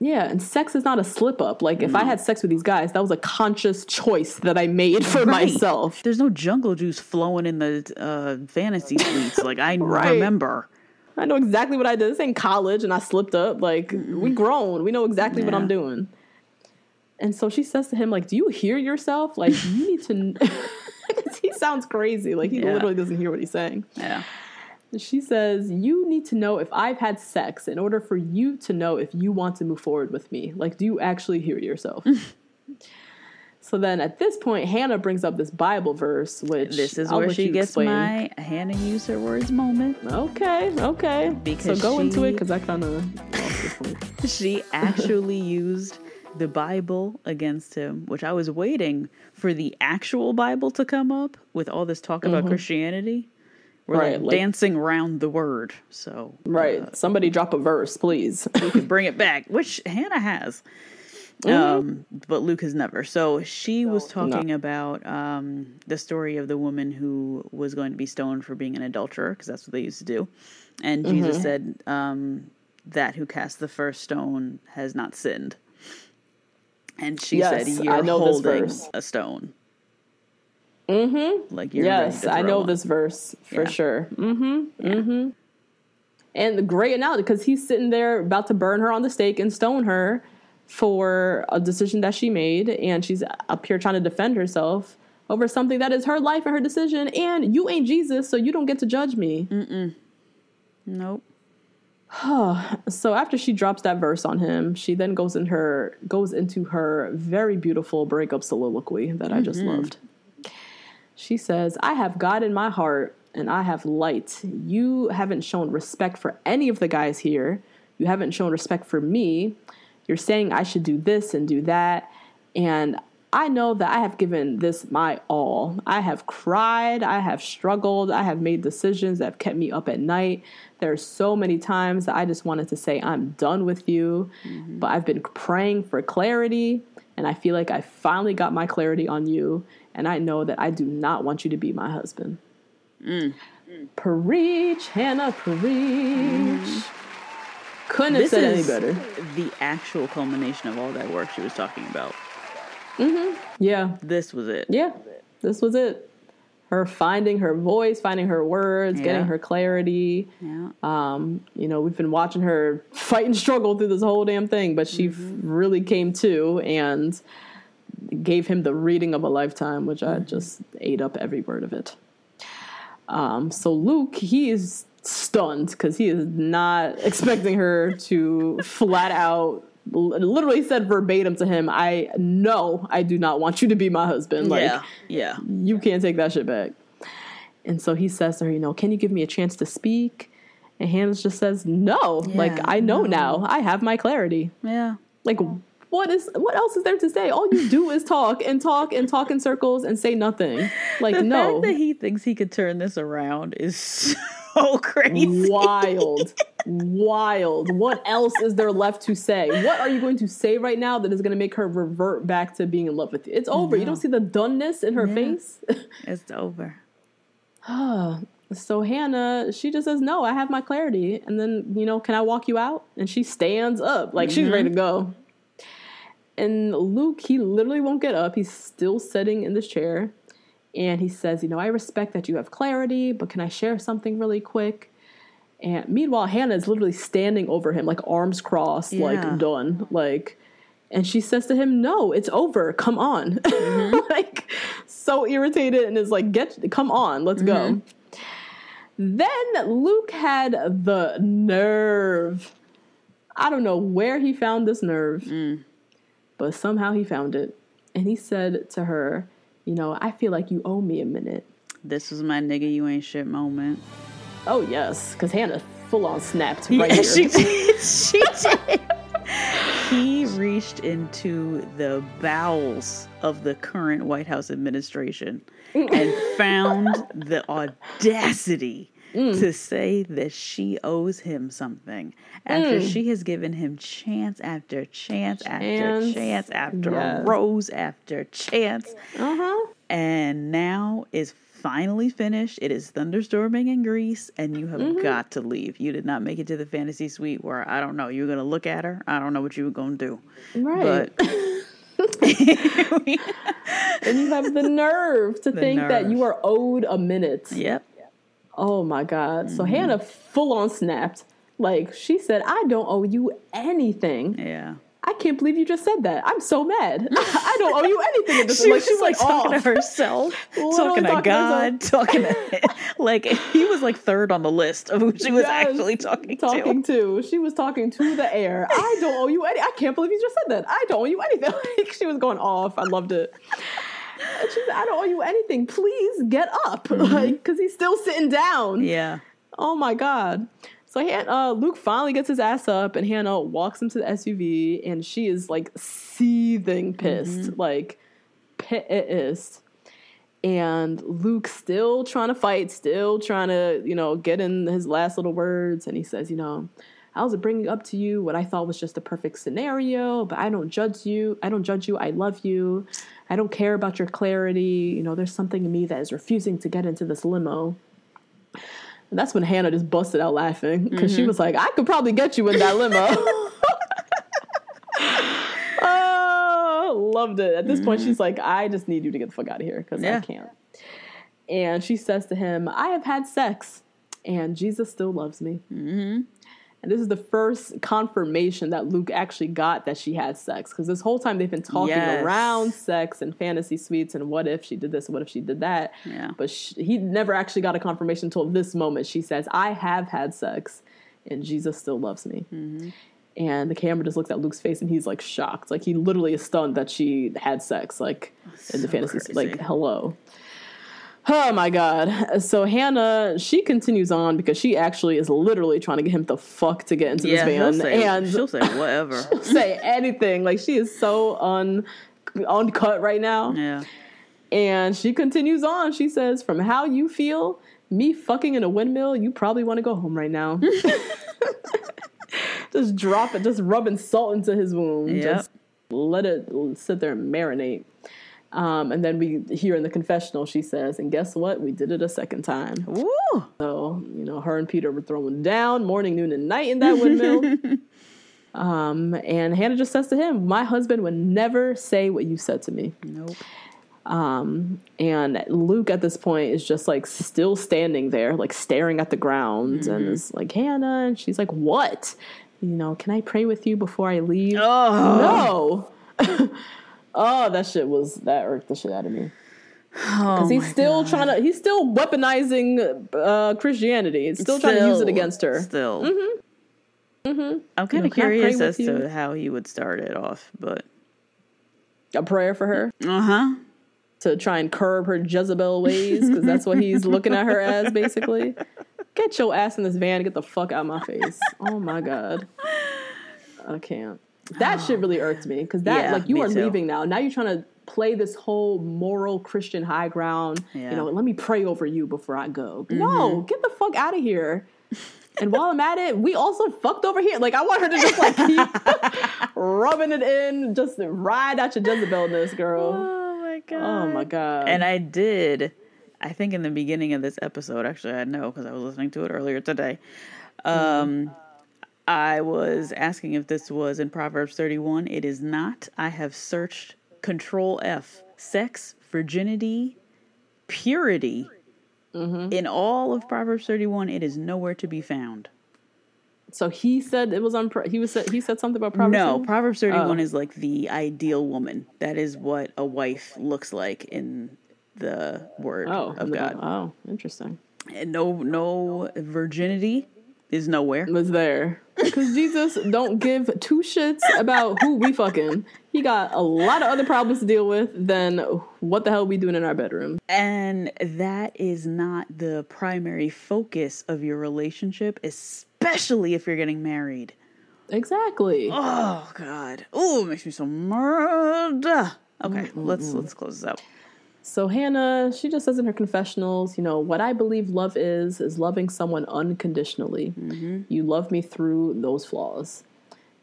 Yeah, and sex is not a slip up. Like if I had sex with these guys, that was a conscious choice that I made for Right. myself. There's no jungle juice flowing in the uh, fantasy suites. Like I Right. remember. I know exactly what I did. This ain't college and I slipped up. Like we grown. We know exactly what I'm doing. And so she says to him, like, do you hear yourself? Like you need to he sounds crazy. Like he Yeah. literally doesn't hear what he's saying. Yeah. She says, You need to know if I've had sex in order for you to know if you want to move forward with me. Like, do you actually hear yourself? so then at this point, Hannah brings up this Bible verse, which This is I'll where she gets explain. my Hannah use her words moment. Okay, okay. Because so go into it because I kind of lost this point. She actually used the Bible against him, which I was waiting for the actual Bible to come up with all this talk about mm-hmm. Christianity. We're. Right, like, dancing around the word. So Right. Somebody drop a verse, please. we can bring it back, which Hannah has. Mm-hmm. Um, but Luke has never. So she was talking about um, the story of the woman who was going to be stoned for being an adulterer, because that's what they used to do. And Mm-hmm. Jesus said, um, That who cast the first stone has not sinned. And she Yes, said, You're know this holding a stone. Mm-hmm. Like you're yes, I know this verse for Yeah. sure. Mm-hmm. Mm-hmm. And the great analogy because he's sitting there about to burn her on the stake and stone her for a decision that she made, and she's up here trying to defend herself over something that is her life and her decision. And you ain't Jesus, so you don't get to judge me. Mm-hmm. Nope. So after she drops that verse on him, she then goes in her goes into her very beautiful breakup soliloquy that I just loved. She says, "I have God in my heart and I have light. You haven't shown respect for any of the guys here. You haven't shown respect for me. You're saying I should do this and do that, and I know that I have given this my all. I have cried, I have struggled, I have made decisions that have kept me up at night. There are so many times that I just wanted to say, I'm done with you. Mm-hmm. But I've been praying for clarity, and I feel like I finally got my clarity on you. And I know that I do not want you to be my husband. Mm. Preach, Hannah, preach. Mm-hmm. Couldn't have This said any better. the actual culmination of all that work she was talking about. Mm-hmm. Yeah, This was it. yeah, this was it. Her finding her voice, finding her words, getting her clarity. Yeah. Um, you know, we've been watching her fight and struggle through this whole damn thing, but she f- really came to and gave him the reading of a lifetime, which I just ate up every word of it. Um, so Luke, he is stunned because he is not expecting her to flat out, literally said verbatim to him, "I know I do not want you to be my husband." Like, yeah. Yeah. you can't take that shit back. And so he says to her, you know, can you give me a chance to speak? And Hannah just says, no. like, I know no. now. I have my clarity. Yeah. Like, what is what else is there to say? All you do is talk and talk and talk in circles and say nothing. Like, The no. fact that he thinks he could turn this around is so crazy. wild wild. What else is there left to say? What are you going to say right now that is going to make her revert back to being in love with you? It's over. You don't see the doneness in her face? It's over. Oh so hannah she just says no i have my clarity. And then you know can i walk you out? And she stands up. Like she's ready to mm-hmm. go. And luke he literally won't get up. He's still sitting in this chair. And he says you know i respect that you have clarity but can i share something really quick and meanwhile hannah is literally standing over him like arms crossed Yeah. like done like and she says to him no it's over. Come on. Mm-hmm. Like so irritated and is like get come on let's go. Mm-hmm. Then luke had the nerve. I don't know where he found this nerve mm. but somehow he found it. And he said to her you know i feel like you owe me a minute. This was my nigga, you ain't shit moment. Oh yes because hannah full on snapped right yeah, here she did. She did. he reached into the bowels of the current White House administration and found the audacity to say that she owes him something after she has given him chance after chance after Chance. chance after Yes. rose after chance uh-huh and now is finally finished. It is thunderstorming in Greece, and you have Mm-hmm. got to leave. You did not make it to the fantasy suite where I don't know. You were gonna look at her. I don't know what you were gonna do, right but and you have the nerve to think that you are owed a minute yep. Oh my God. So Mm-hmm. Hannah full on snapped. Like she said, I don't owe you anything. Yeah. I can't believe you just said that. I'm so mad. I don't owe you anything. At this She like, like talking off. to herself, talking to talking to God, talking to like he was like third on the list of who she was Yes, actually talking, to. talking to. to. She was talking to the air. I don't owe you any. I can't believe you just said that. I don't owe you anything. Like she was going off. I loved it. And she said, I don't owe you anything. Please get up. Like, because he's still sitting down. Mm-hmm. Yeah. Oh my god. So Han- uh, Luke finally gets his ass up, and Hannah walks him to the SUV, and she is like seething pissed, like pissed. And Luke still trying to fight, still trying to, you know, get in his last little words. And he says, you know, I was bringing up to you what I thought was just a perfect scenario, but I don't judge you. I don't judge you. I love you. I don't care about your clarity. You know, there's something in me that is refusing to get into this limo. And that's when Hannah just busted out laughing because she was like, I could probably get you in that limo. oh, loved it. At this point, she's like, I just need you to get the fuck out of here because Yeah. I can't. And she says to him, I have had sex and Jesus still loves me. Mm-hmm. And this is the first confirmation that Luke actually got that she had sex because this whole time they've been talking Yes. around sex and fantasy suites and what if she did this and what if she did that. Yeah. But sh he never actually got a confirmation until this moment. She says, I have had sex and Jesus still loves me. Mm-hmm. And the camera just looks at Luke's face and he's like shocked. Like he literally is stunned that she had sex, like in the So fantasy. crazy. Like, hello. Oh my God. So Hannah, she continues on because she actually is literally trying to get him the fuck to get into Yeah. this van. say, and she'll say whatever. she'll say anything. Like she is so un uncut right now. yeah. And she continues on. She says, From how you feel, me fucking in a windmill, you probably want to go home right now. just drop it, just rubbing salt into his wound. Yep. Just let it sit there and marinate. Um, and then we hear in the confessional, she says, And guess what? We did it a second time. Woo. So, you know, her and Peter were throwing down morning, noon, and night in that windmill. um, and Hannah just says to him, My husband would never say what you said to me. Nope. And Luke at this point is just like still standing there, like staring at the ground, Mm-hmm. and is like, Hannah. And she's like, What? You know, can I pray with you before I leave? Oh. No. oh, that shit was, that irked the shit out of me. Oh Because he's still God. trying to, he's still weaponizing uh, Christianity. He's still, trying to use it against her. Still. Mm-hmm. Mm-hmm. I'm kind of curious as you? to how he would start it off, but A prayer for her. uh huh. to try and curb her Jezebel ways because that's what he's looking at her as, basically. Get your ass in this van and get the fuck out of my face. Oh my god, I can't. That shit um, really irked me because that Yeah, like you are too. leaving now. Now you're trying to play this whole moral Christian high ground. Yeah. You know, let me pray over you before I go. Mm-hmm. No, get the fuck out of here. And while I'm at it, we also fucked over here. Like I want her to just like keep rubbing it in, just ride out your Jezebelness, girl. Oh my god. Oh my god. And I did, I think in the beginning of this episode, actually, I know because I was listening to it earlier today. Um, mm-hmm. I was asking if this was in Proverbs 31. It is not. I have searched Control F sex, virginity, purity. Mm-hmm. In all of Proverbs 31, it is nowhere to be found. so he said it was on. He was said he said something about Proverbs. No, 31? Proverbs 31 Oh. is like the ideal woman. That is what a wife looks like in the word Oh, of the- God. Oh, interesting. And no no virginity is nowhere. Was there because Jesus don't give two shits about who we fucking. He got a lot of other problems to deal with than what the hell we doing in our bedroom. And that is not the primary focus of your relationship, especially if you're getting married. Exactly. Oh god. Oh, it makes me so mad. Okay, let's let's close this out. So Hannah, she just says in her confessionals, you know, what I believe love is is loving someone unconditionally. Mm-hmm. You love me through those flaws.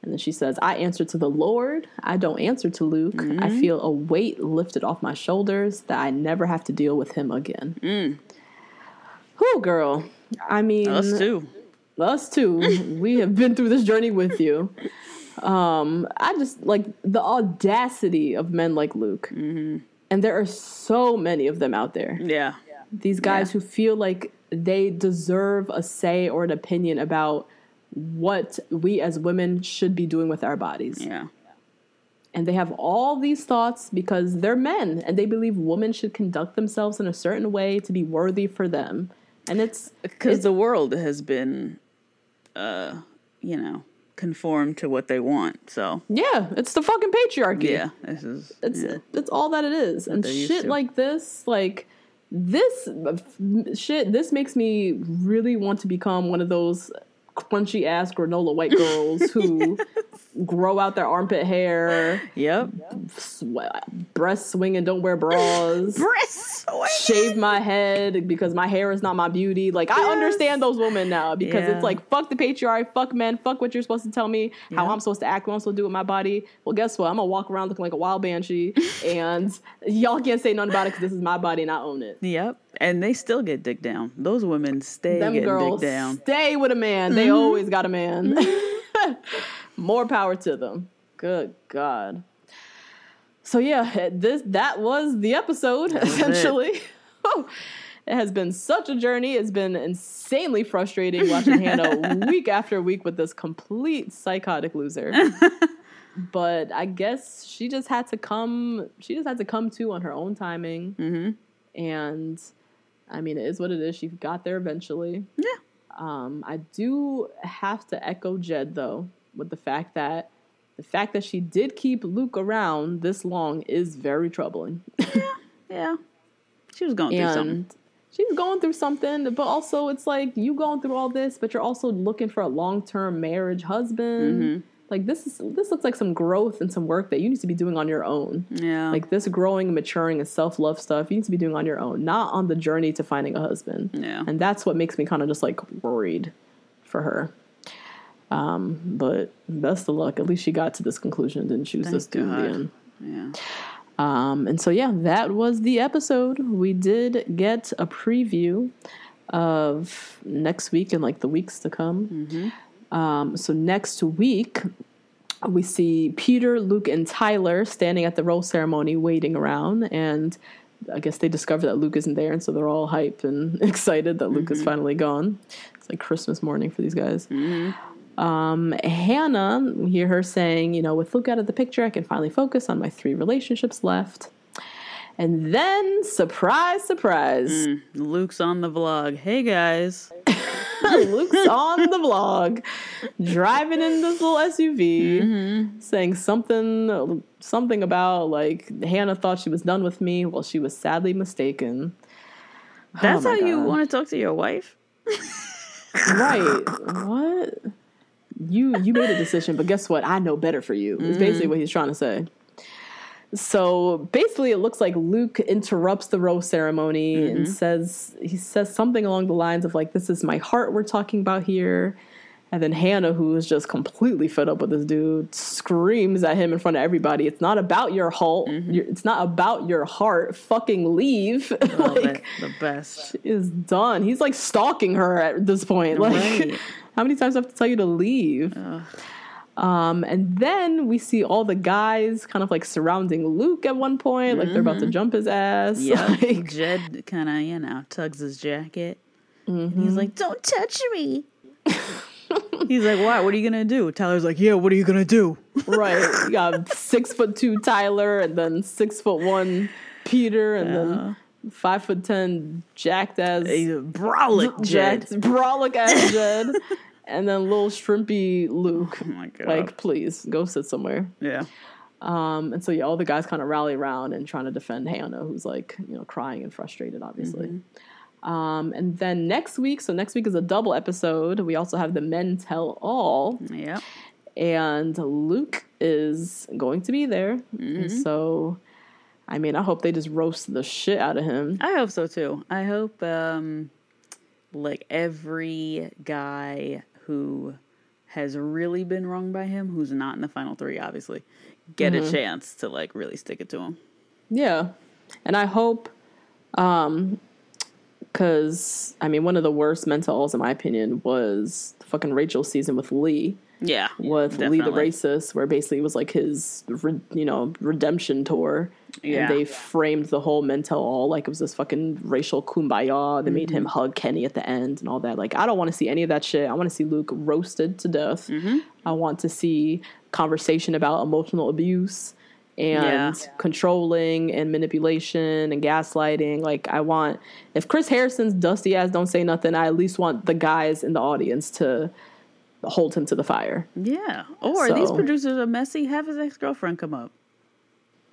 And then she says, I answer to the Lord. I don't answer to Luke. I mm-hmm. feel a weight lifted off my shoulders that I never have to deal with him again. Mm. Whew, girl. I mean, Us too. us too we have been through this journey with you um i just like the audacity of men like luke mm-hmm. And there are so many of them out there Yeah. these guys who feel like they deserve a say or an opinion about what we as women should be doing with our bodies Yeah. and they have all these thoughts because they're men and they believe women should conduct themselves in a certain way to be worthy for them and it's Because the world has been uh, you know, conformed to what they want. So yeah it's the fucking patriarchy yeah, this is It's yeah. it's all that it is, and shit like this, like this shit. This makes me really want to become one of those crunchy ass granola white girls who grow out their armpit hair, Yep. sw- breast swinging, don't wear bras. Breasts. Shave my head because my hair is not my beauty. Like I understand those women now because Yeah. it's like fuck the patriarchy, fuck men, fuck what you're supposed to tell me, how Yeah. I'm supposed to act, what I'm supposed to do with my body. Well, guess what? I'm gonna walk around looking like a wild banshee, and y'all can't say nothing about it because this is my body and I own it. Yep. And they still get dick down. Those women stay Them getting girls dick down. Mm-hmm. stay with a man. They always got a man. More power to them. Good God. So yeah, this that was the episode was it. essentially. it has been such a journey. It's been insanely frustrating watching Hannah week after week with this complete psychotic loser. but I guess she just had to come. She just had to come to on her own timing. Mm-hmm. And I mean, it is what it is. She got there eventually. Yeah. Um, I do have to echo Jed though with the fact that the fact that she did keep Luke around this long is very troubling. Yeah. She was going through something. she's going through something, but also it's like you going through all this, but you're also looking for a long term marriage husband. Mm-hmm. Like this is this looks like some growth and some work that you need to be doing on your own. Yeah. Like this growing and maturing and self love stuff, you need to be doing on your own, not on the journey to finding a husband. Yeah. And that's what makes me kind of just like worried for her. Um, but best of luck. At least she got to this conclusion, didn't choose Thank this dude in the end. yeah. Um, and so, yeah, that was the episode. We did get a preview of next week and like the weeks to come. Um, so, next week, we see Peter, Luke, and Tyler standing at the rose ceremony waiting around. And I guess they discover that Luke isn't there. And so they're all hyped and excited that Luke is finally gone. It's like Christmas morning for these guys. Um, Hannah, hear her saying, you know, with Luke out of the picture, I can finally focus on my three relationships left. And then, surprise, surprise, Luke's on the vlog. Hey guys. Luke's on the vlog, driving in this little SUV, saying something something about like Hannah thought she was done with me. Well, she was sadly mistaken. That's Oh how my you want to talk to your wife? Right? what? You you made a decision, but guess what? I know better for you. Is basically mm-hmm. what he's trying to say. So basically, it looks like Luke interrupts the rose ceremony and mm-hmm. says he says something along the lines of like, "This is my heart we're talking about here." And then Hannah, who is just completely fed up with this dude, screams at him in front of everybody. It's not about your heart. Mm-hmm. Your- It's not about your heart. Fucking leave. Like. The best. is done. He's like stalking her at this point. Like, Right. How many times do I have to tell you to leave? Um, and then we see all the guys kind of like surrounding Luke at one point, like they're about to jump his ass. Yeah. Like, Jed kind of, you know, tugs his jacket. Mm-hmm. he's like, don't touch me. he's like, what? What are you going to do? Tyler's like, yeah, what are you going to do? right. You got six foot two Tyler, and then six foot one Peter, and then five foot ten jacked as a brolic Jed. jacked brolic as Jed, and then little shrimpy Luke. Oh my God. Like, please go sit somewhere. yeah. Um, and so yeah, all the guys kind of rally around and trying to defend Hannah, who's like, you know, crying and frustrated, obviously. Um, and then next week, so next week is a double episode. We also have the Men Tell All, Yeah. and Luke is going to be there. And so, I mean, I hope they just roast the shit out of him. I hope so too. I hope um like every guy who has really been wronged by him, who's not in the final three, obviously, get a chance to like really stick it to him. Yeah. And I hope, um, because I mean, one of the worst Men Tell Alls, in my opinion, was fucking Rachel's season with Lee. Yeah. with Lee the. Racist, where basically it was like his, re- you know, redemption tour. Yeah. And they framed the whole Men Tell All like it was this fucking racial kumbaya. They made Mm-hmm. him hug Kenny at the end and all that. Like, I don't want to see any of that shit. I want to see Luke roasted to death. Mm-hmm. I want to see conversation about emotional abuse and Yeah. controlling and manipulation and gaslighting. Like, I want, if Chris Harrison's dusty ass don't say nothing, I at least want the guys in the audience to hold him to the fire. Yeah. Or these producers are messy. Have his ex girlfriend come up.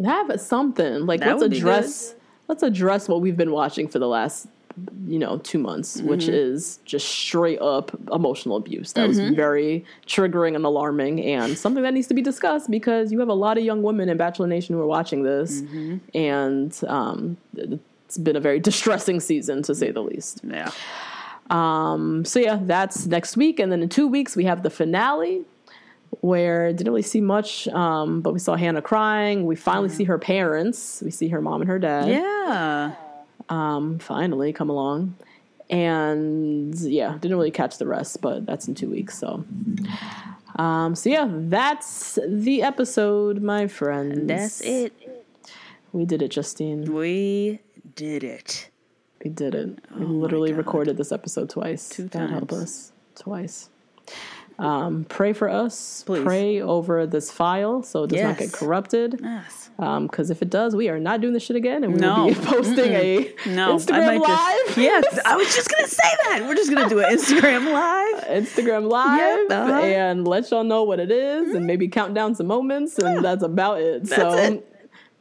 Have something. Like That let's address let's address what we've been watching for the last you know two months which Mm-hmm. is just straight up emotional abuse. That was very triggering and alarming and something that needs to be discussed because you have a lot of young women in bachelor nation who are watching this Mm-hmm. and um, it's been a very distressing season to say the least. Yeah. um, so yeah, that's next week, and then in two weeks we have the finale, where didn't really see much, um, but we saw Hannah crying. We finally see her parents. We see her mom and her dad. Yeah. Um, finally come along, and yeah, didn't really catch the rest, but that's in two weeks. So, um, so yeah, that's the episode, my friends. That's it. We did it, Justine. We did it. We did it. We literally recorded this episode twice. Two God help us. Twice. Um, pray for us. Please. Pray over this file so it does not get corrupted. Yes. Because if it does, we are not doing this shit again, and we No. will be posting a No, Instagram live. just. Yes, I was just gonna say that. We're just gonna do an Instagram live. Instagram live uh-huh. and let y'all know what it is, and maybe count down some moments, and that's about it. so it.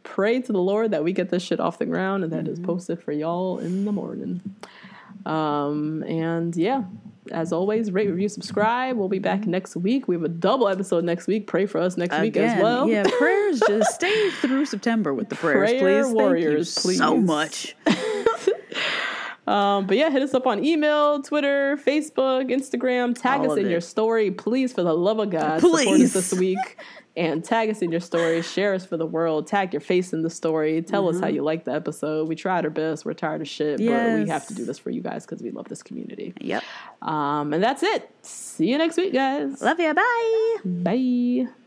pray to the Lord that we get this shit off the ground and that Mm-hmm. is posted for y'all in the morning. Um, and yeah, as always, rate, review, subscribe. We'll be back next week. We have a double episode next week. Pray for us next week as well. Yeah, prayers. Just stay through September with the prayers, Prayer please. warriors, Thank you so much. Um, but yeah, hit us up on email, Twitter, Facebook, Instagram. Tag All us in it. your story, please, for the love of God. Support us Please. this week. And tag us in your story. Share us for the world. Tag your face in the story. Tell us how you like the episode. We tried our best. We're tired of shit, but we Mm-hmm. Have to do this for you guys because we love this community. Yep. Um, and that's it. See you next week, guys. Love ya. Bye. Bye.